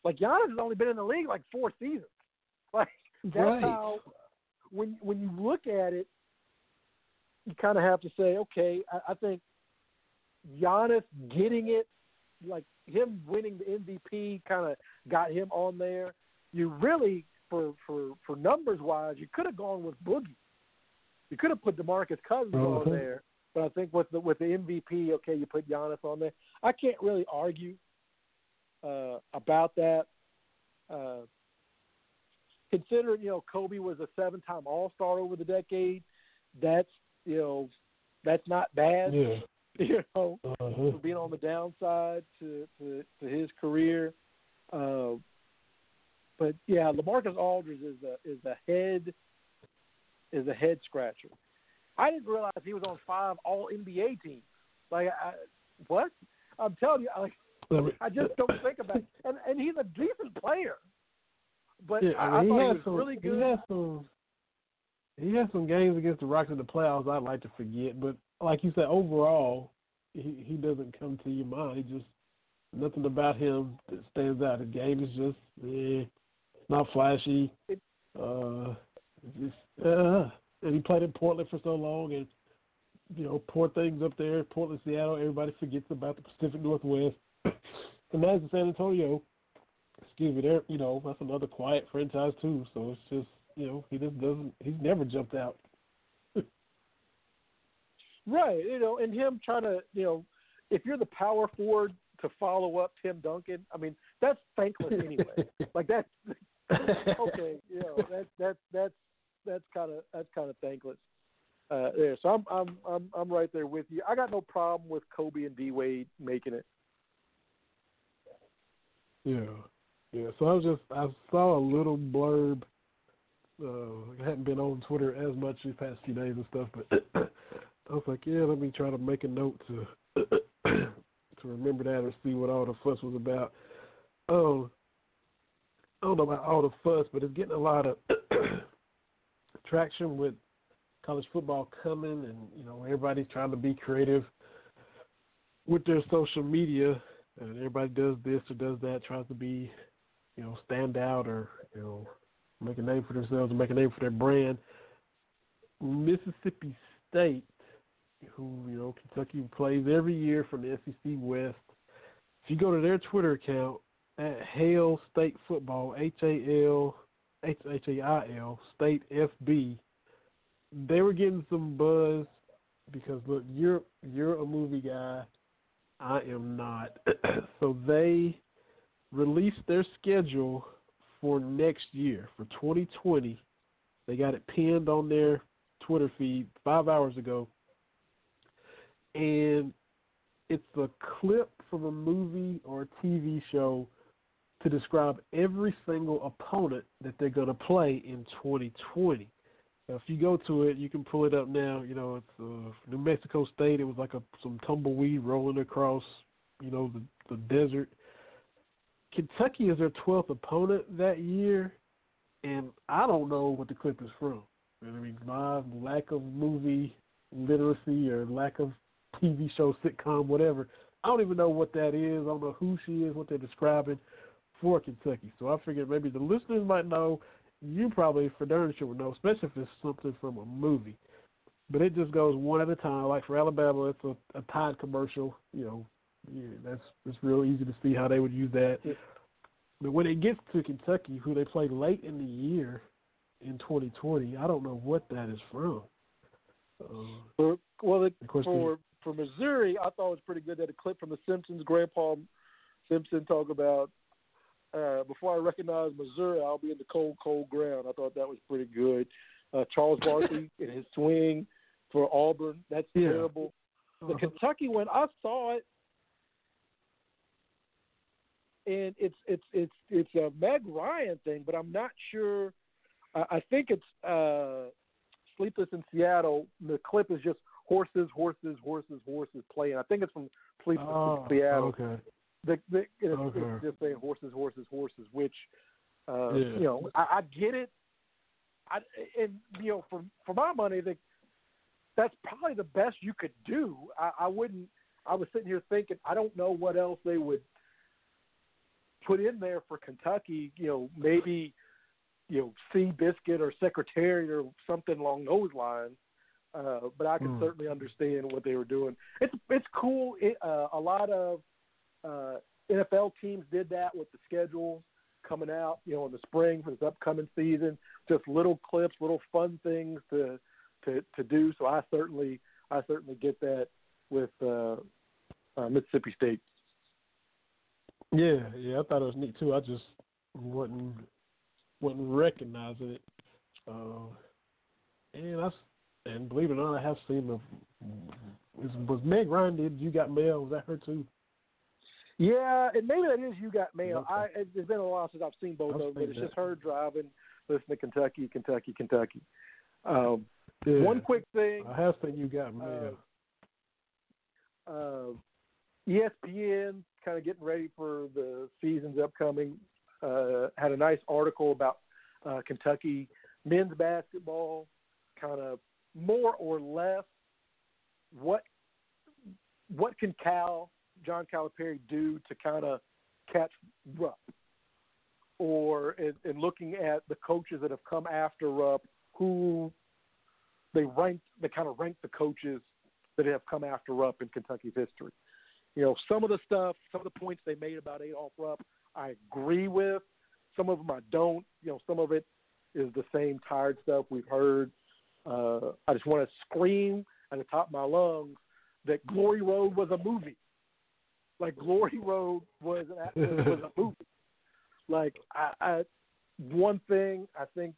Like Giannis has only been in the league like four seasons. Like that's right. how when when you look at it, you kind of have to say, okay, I, I think Giannis getting it, like him winning the MVP, kind of got him on there. You really, for for for numbers wise, you could have gone with Boogie. You could have put DeMarcus Cousins uh-huh. on there, but I think with the with the MVP, okay, you put Giannis on there. I can't really argue uh, about that. Uh, considering you know Kobe was a seven-time All-Star over the decade, that's you know that's not bad. Yeah. You know, uh-huh. for being on the downside to to, to his career. Uh, but yeah, LaMarcus Aldridge is a is a head is a head scratcher. I didn't realize he was on five All NBA teams. Like, I, what? I'm telling you, like, I just don't think about it. And and he's a decent player. But yeah, I, I, mean, I he thought had he was some, really good. He had some. He had some games against the Rockets in the playoffs I'd like to forget, but like you said, overall, he he doesn't come to your mind. He just nothing about him that stands out. The game is just eh, not flashy. Uh, just uh, and he played in Portland for so long, and you know, poor things up there, Portland, Seattle. Everybody forgets about the Pacific Northwest. and that's San Antonio. Excuse me, there. You know, that's another quiet franchise too. So it's just you know, he just doesn't. He's never jumped out. Right, you know, and him trying to, you know, if you're the power forward to follow up Tim Duncan, I mean, that's thankless anyway. like that's okay, you know, that that that's that's kind of that's kind of thankless. Uh, there, so I'm I'm I'm I'm right there with you. I got no problem with Kobe and D Wade making it. Yeah, yeah. So I was just I saw a little blurb. Uh, I hadn't been on Twitter as much these past few days and stuff, but I was like, yeah, let me try to make a note to to remember that or see what all the fuss was about. Um, I don't know about all the fuss, but it's getting a lot of traction with college football coming, and you know everybody's trying to be creative with their social media, and everybody does this or does that, tries to be, you know, stand out or you know make a name for themselves and make a name for their brand. Mississippi State, who you know Kentucky plays every year from the SEC West. If you go to their Twitter account at Hail State Football, H A L H H A I L State FB, they were getting some buzz because look, you're you're a movie guy, I am not. so they released their schedule for next year for 2020. They got it pinned on their Twitter feed five hours ago, and it's a clip from a movie or a TV show to describe every single opponent that they're going to play in 2020. Now, if you go to it, you can pull it up now. You know, it's uh, New Mexico State. It was like a some tumbleweed rolling across, you know, the the desert. Kentucky is their 12th opponent that year, and I don't know what the clip is from. I mean, my lack of movie literacy or lack of TV show, sitcom, whatever. I don't even know what that is. I don't know who she is, what they're describing for Kentucky. So I figured maybe the listeners might know. You probably for darn sure would know, especially if it's something from a movie. But it just goes one at a time. Like for Alabama, it's a, a Tide commercial. You know, yeah, that's it's real easy to see how they would use that. But when it gets to Kentucky, who they play late in the year in 2020, I don't know what that is from. Uh, for, well, the, for for Missouri, I thought it was pretty good that a clip from The Simpsons, Grandpa Simpson talk about uh, before I recognize Missouri, I'll be in the cold, cold ground. I thought that was pretty good. Uh, Charles Barkley in his swing for Auburn, that's yeah. terrible. The uh-huh. Kentucky one, I saw it, and it's it's it's it's a Meg Ryan thing, but I'm not sure. I, I think it's uh, Sleepless in Seattle. The clip is just horses, horses, horses, horses playing. I think it's from Sleepless oh, in Seattle. Okay. The, the, it's, okay. it's just saying horses, horses, horses. Which, uh, yeah. you know, I, I get it. I and you know, for for my money, the, that's probably the best you could do. I, I wouldn't. I was sitting here thinking, I don't know what else they would put in there for Kentucky. You know, maybe you know, Seabiscuit or Secretariat or something along those lines. Uh, but I can mm. certainly understand what they were doing. It's it's cool. It, uh, a lot of uh, NFL teams did that with the schedules coming out, you know, in the spring for this upcoming season. Just little clips, little fun things to to to do. So I certainly I certainly get that with uh, uh, Mississippi State. Yeah, yeah, I thought it was neat too. I just wasn't wasn't recognizing it. Uh, and I and believe it or not, I have seen the. Was Meg Ryan did You Got Mail? Was that her too? Yeah, and maybe that is You Got Mail. Okay. I it's been a while since I've seen both of them, but it's that. just her driving, listening to Kentucky, Kentucky, Kentucky. Um, yeah. One quick thing. I have seen You Got Mail. Uh, uh, ESPN kind of getting ready for the season's upcoming. Uh, had a nice article about uh, Kentucky men's basketball, kind of more or less what what can Cal John Calipari do to kind of catch Rupp, or in, in looking at the coaches that have come after Rupp, who they ranked they kind of ranked the coaches that have come after Rupp in Kentucky's history. You know, some of the stuff, some of the points they made about Adolph Rupp, I agree with. Some of them I don't. You know, some of it is the same tired stuff we've heard. Uh, I just want to scream at the top of my lungs that Glory Road was a movie. Like Glory Road was was a movie. Like I, I, one thing I think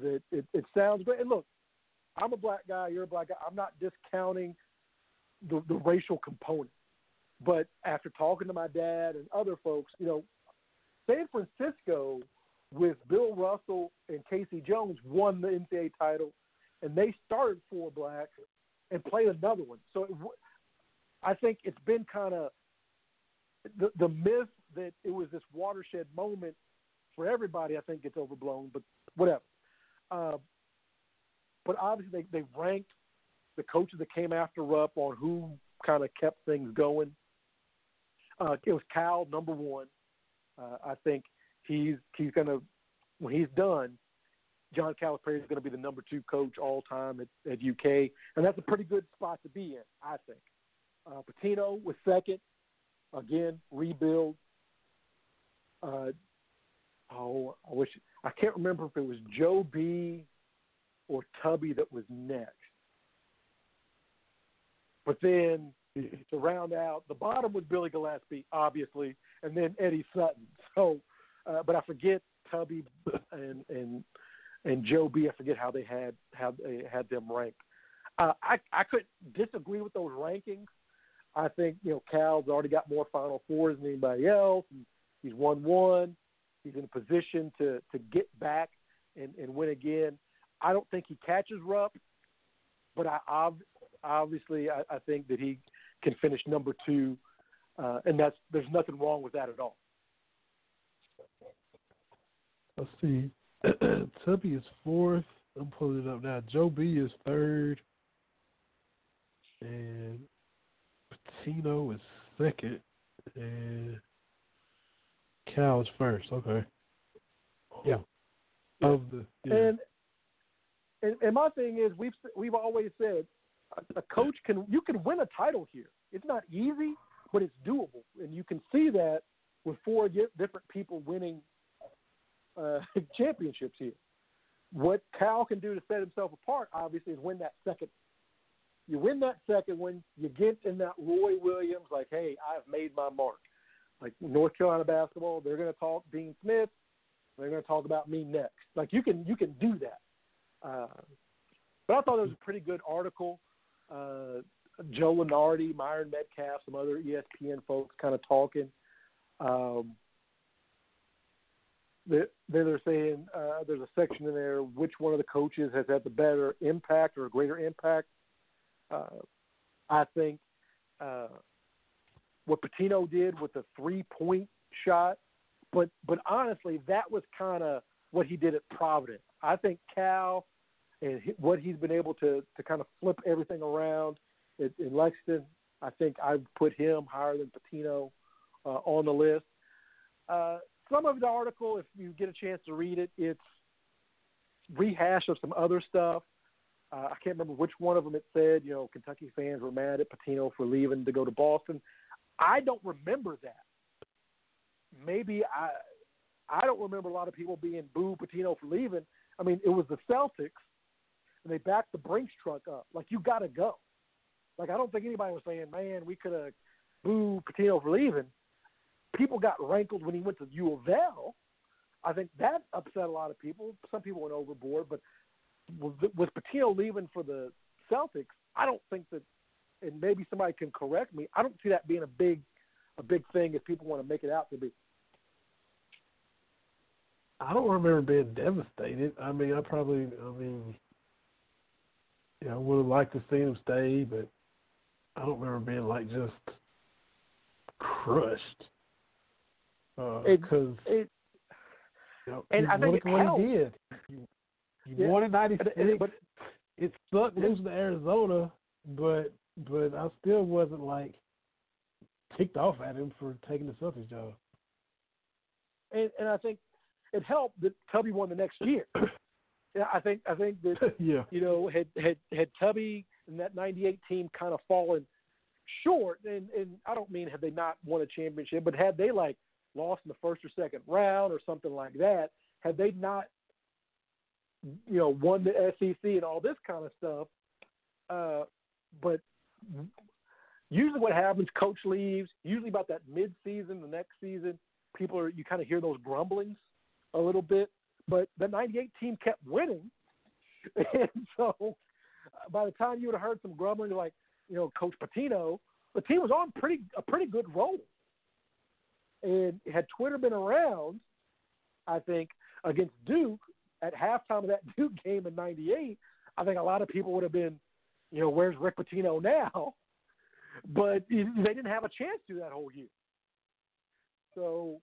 that it, it sounds great. And look, I'm a black guy. You're a black guy. I'm not discounting the, the racial component. But after talking to my dad and other folks, you know, San Francisco with Bill Russell and K.C. Jones won the NCAA title, and they started four blacks and played another one. So it, I think it's been kind of the the myth that it was this watershed moment for everybody. I think gets overblown, but whatever. Uh, but obviously, they they ranked the coaches that came after Rupp on who kind of kept things going. Uh, it was Cal number one. Uh, I think he's he's to when he's done, John Calipari is going to be the number two coach all time at, at UK, and that's a pretty good spot to be in, I think. Uh, Pitino was second, again rebuild. Uh, oh, I wish I can't remember if it was Joe B or Tubby that was next. But then to round out the bottom was Billy Gillispie, obviously, and then Eddie Sutton. So, uh, but I forget Tubby and and and Joe B. I forget how they had how they had them ranked. Uh, I I could disagree with those rankings. I think you know Cal's already got more Final Fours than anybody else. And he's won one. He's in a position to to get back and, and win again. I don't think he catches Rupp, but I obviously I, I think that he can finish number two, uh, and that's there's nothing wrong with that at all. Let's see. Tubby is fourth. I'm pulling it up now. Joe B is third, and Pitino is second, and Cal is first. Okay. Yeah. Of the yeah. and, and and my thing is we've we've always said a, coach can you can win a title here. It's not easy, but it's doable, and you can see that with four different people winning uh, championships here. What Cal can do to set himself apart, obviously, is win that second. You win that second one, you get in that Roy Williams, like, hey, I've made my mark. Like North Carolina basketball, they're going to talk Dean Smith. They're going to talk about me next. Like you can you can do that. Uh, but I thought it was a pretty good article. Uh, Joe Lunardi, Myron Medcalf, some other ESPN folks kind of talking. Um, then they're saying uh, there's a section in there which one of the coaches has had the better impact or a greater impact. Uh, I think uh, what Pitino did with the three point shot, but but honestly, that was kind of what he did at Providence. I think Cal and what he's been able to to kind of flip everything around in, in Lexington. I think I put him higher than Pitino uh, on the list. Uh, some of the article, if you get a chance to read it, it's rehash of some other stuff. Uh, I can't remember which one of them it said. You know, Kentucky fans were mad at Pitino for leaving to go to Boston. I don't remember that. Maybe I I don't remember a lot of people being boo Pitino for leaving. I mean, it was the Celtics, and they backed the Brinks truck up. Like you got to go. Like I don't think anybody was saying, "Man, we could have boo Pitino for leaving." people got rankled when he went to U of L. I think that upset a lot of people. Some people went overboard, but with Pitino leaving for the Celtics, I don't think that, and maybe somebody can correct me. I don't see that being a big, a big thing if people want to make it out to be. I don't remember being devastated. I mean, I probably, I mean, you know, would have liked to see him stay, but I don't remember being like just crushed. Because uh, it, you know, and I think it what he did. You, you yeah. won in '96, but it sucked losing to Arizona, but but I still wasn't like ticked off at him for taking the Celtics job. And and I think it helped that Tubby won the next year. yeah, I think I think that yeah. you know had had had Tubby and that '98 team kind of fallen short, and and I don't mean had they not won a championship, but had they like lost in the first or second round or something like that, had they not, you know, won the SEC and all this kind of stuff, uh, but usually what happens, coach leaves. Usually about that mid-season, the next season, people are you kind of hear those grumblings a little bit. But the '98 team kept winning, and so uh, by the time you would have heard some grumbling, like you know, Coach Pitino, the team was on pretty a pretty good roll. And had Twitter been around, I think against Duke at halftime of that Duke game in '98, I think a lot of people would have been, you know, where's Rick Pitino now? But they didn't have a chance to that whole year. So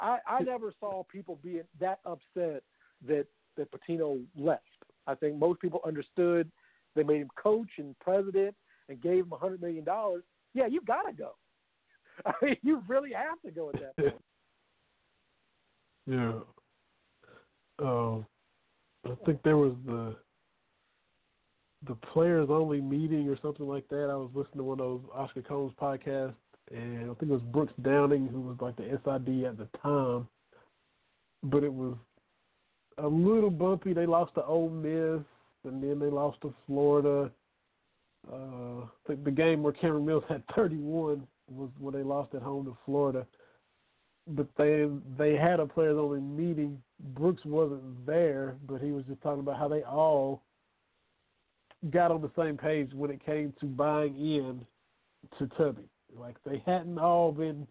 I, I never saw people being that upset that that Pitino left. I think most people understood. They made him coach and president and gave him a hundred million dollars. Yeah, you got to go. I mean, you really have to go at that point. yeah. Um, I think there was the the players only meeting or something like that. I was listening to one of those Oscar Combs podcasts, and I think it was Brooks Downing who was like the SID at the time. But it was a little bumpy. They lost to Ole Miss, and then they lost to Florida. Uh, I think the game where Cameron Mills had 31 was when they lost at home to Florida. But they they had a players only meeting. Brooks wasn't there, but he was just talking about how they all got on the same page when it came to buying in to Tubby. Like they hadn't all been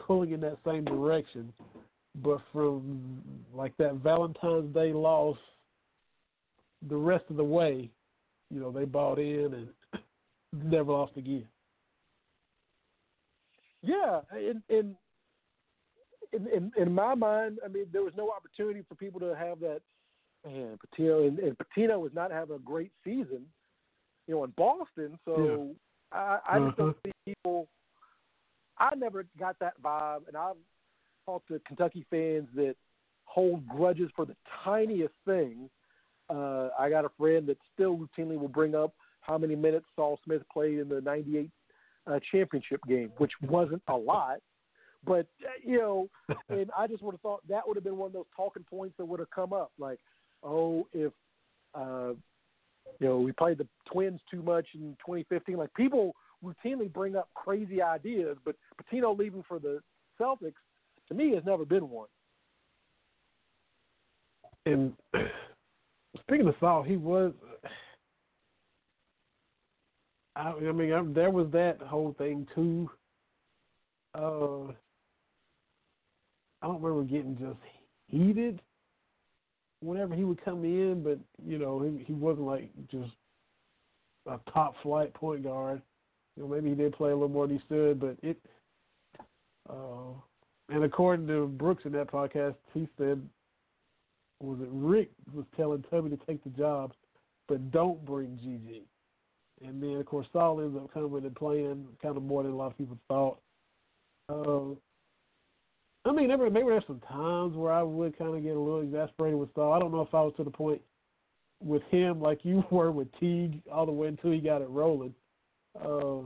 pulling in that same direction, but from like that Valentine's Day loss, the rest of the way, you know, they bought in and never lost again. Yeah, in in in in my mind, I mean, there was no opportunity for people to have that. Man, Pitino and, and Pitino was not having a great season, you know, in Boston. So. I, I just don't uh-huh. see people. I never got that vibe, and I've talked to Kentucky fans that hold grudges for the tiniest thing, uh, I got a friend that still routinely will bring up how many minutes Saul Smith played in the '98 uh, championship game, which wasn't a lot. But uh, you know, and I just would have thought that would have been one of those talking points that would have come up, like, oh, if uh, you know we played the Twins too much in 2015. Like people routinely bring up crazy ideas, but Pitino leaving for the Celtics to me has never been one. And speaking of Saul, he was. I, I mean, I, there was that whole thing too. Uh, I don't remember getting just heated whenever he would come in, but you know, he he wasn't like just a top flight point guard. You know, maybe he did play a little more than he stood, but it. Uh, and according to Brooks in that podcast, he said, was it Rick was telling Tubby to take the job, but don't bring GG. And then, of course, Saul ends up coming and playing kind of more than a lot of people thought. Uh, I mean, maybe, maybe there's some times where I would kind of get a little exasperated with Saul. I don't know if I was to the point with him like you were with Teague all the way until he got it rolling. Uh,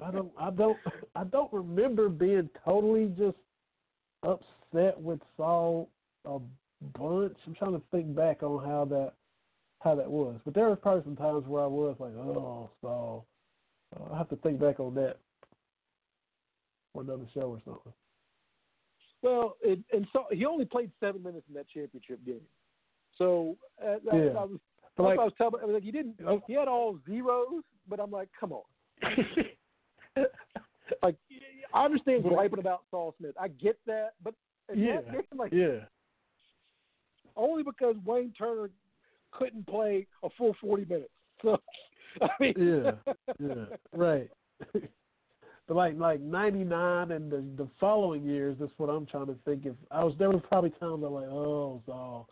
I don't, I don't, I don't remember being totally just upset with Saul a bunch. I'm trying to think back on how that, how that was. But there was probably some times where I was like, oh, Saul. Uh, I have to think back on that for another show or something. Well, it, and so he only played seven minutes in that championship game. So uh, yeah. I, I was, but like, I was telling, I was like, he didn't. He had all zeros, but I'm like, come on. like, I understand griping about Saul Smith. I get that, but yeah, game, like, yeah. Only because Wayne Turner couldn't play a full 40 minutes. So, I mean, yeah, yeah, right. like like '99 and the the following years, that's what I'm trying to think. If I was there, was probably times I'm like, oh, Saul.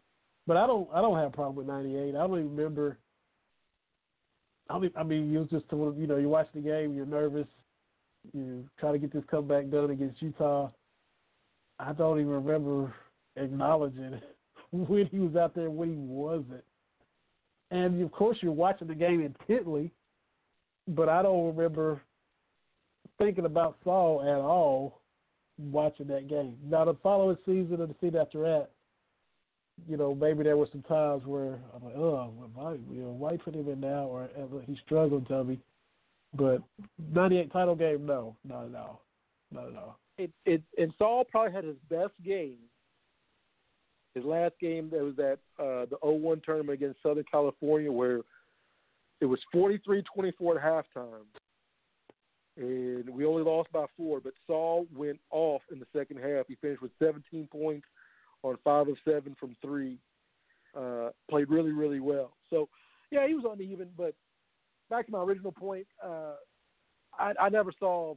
But I don't I don't have a problem with '98. I don't even remember I mean, I mean, you just to, you know, you're watching the game, you're nervous, you try to get this comeback done against Utah. I don't even remember acknowledging when he was out there, when he wasn't. And of course, you're watching the game intently, but I don't remember thinking about Saul at all watching that game. Now, the following season or the season after that, you know, maybe there were some times where I'm like, oh, why, you know, why put him in now? Or he struggled, tell me. But 98 title game, no, not at all. Not at all. It, it, and Saul probably had his best game. His last game, there was that uh, the 0-1 tournament against Southern California where it was 43-24 at halftime. And we only lost by four, but Saul went off in the second half. He finished with 17 points, on five of seven from three. Uh, played really, really well. So, yeah, he was uneven. But back to my original point, uh, I, I never saw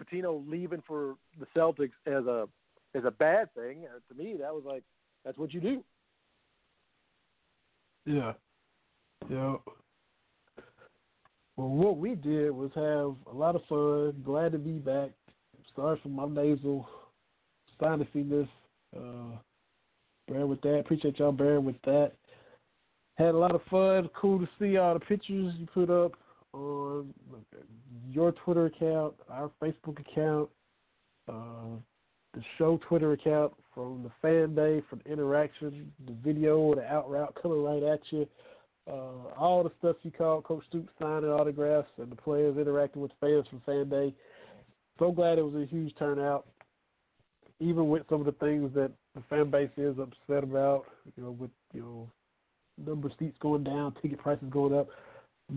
Pitino leaving for the Celtics as a as a bad thing. Uh, to me, that was like that's what you do. Yeah. Yeah. Well, what we did was have a lot of fun. Glad to be back. Sorry for my nasal sinusiness. Uh, bear with that. Appreciate y'all bearing with that. Had a lot of fun. Cool to see all the pictures you put up on your Twitter account, our Facebook account, uh, the show Twitter account, from the fan day, from the interaction, the video, the out route coming right at you. Uh, all the stuff you caught, Coach Stoops signing autographs and the players interacting with fans from fan day. So glad it was a huge turnout even with some of the things that the fan base is upset about, you know, with you know number of seats going down, ticket prices going up.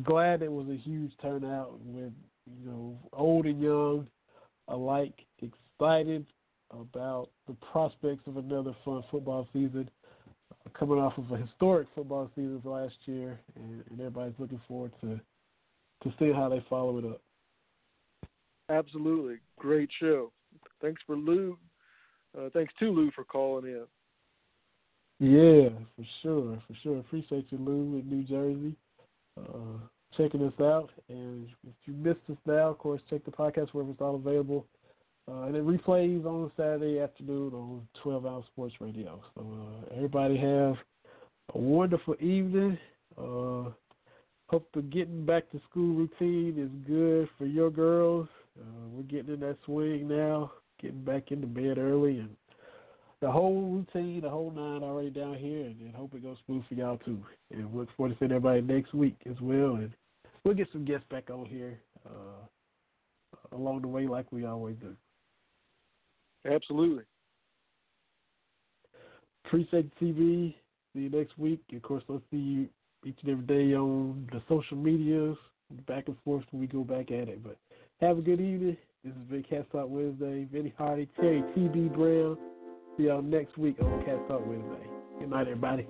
Glad it was a huge turnout with you know old and young alike excited about the prospects of another fun football season. Coming off of a historic football season last year, and, and everybody's looking forward to to seeing how they follow it up. Absolutely, great show. Thanks for Lou uh, thanks to Lou for calling in. Yeah, for sure, for sure. Appreciate you, Lou, in New Jersey, uh, checking us out. And if you missed us now, of course, check the podcast wherever it's all available. Uh, and it replays on Saturday afternoon on 12 Hour Sports Radio. So uh, everybody have a wonderful evening. Uh, hope the getting back to school routine is good for your girls. Uh, we're getting in that swing now, getting back into bed early, and the whole routine, the whole nine already down here, and, and hope it goes smooth for y'all too. And look forward to seeing everybody next week as well. And we'll get some guests back on here uh, along the way, like we always do. Absolutely. Appreciate TV. See you next week. Of course, let's see you each and every day on the social medias, back and forth when we go back at it. But have a good evening. This is Big Cat Talk Wednesday. Vinny Hardy, Terry, TB Brown. See y'all next week on Cat Talk Wednesday. Good night, everybody.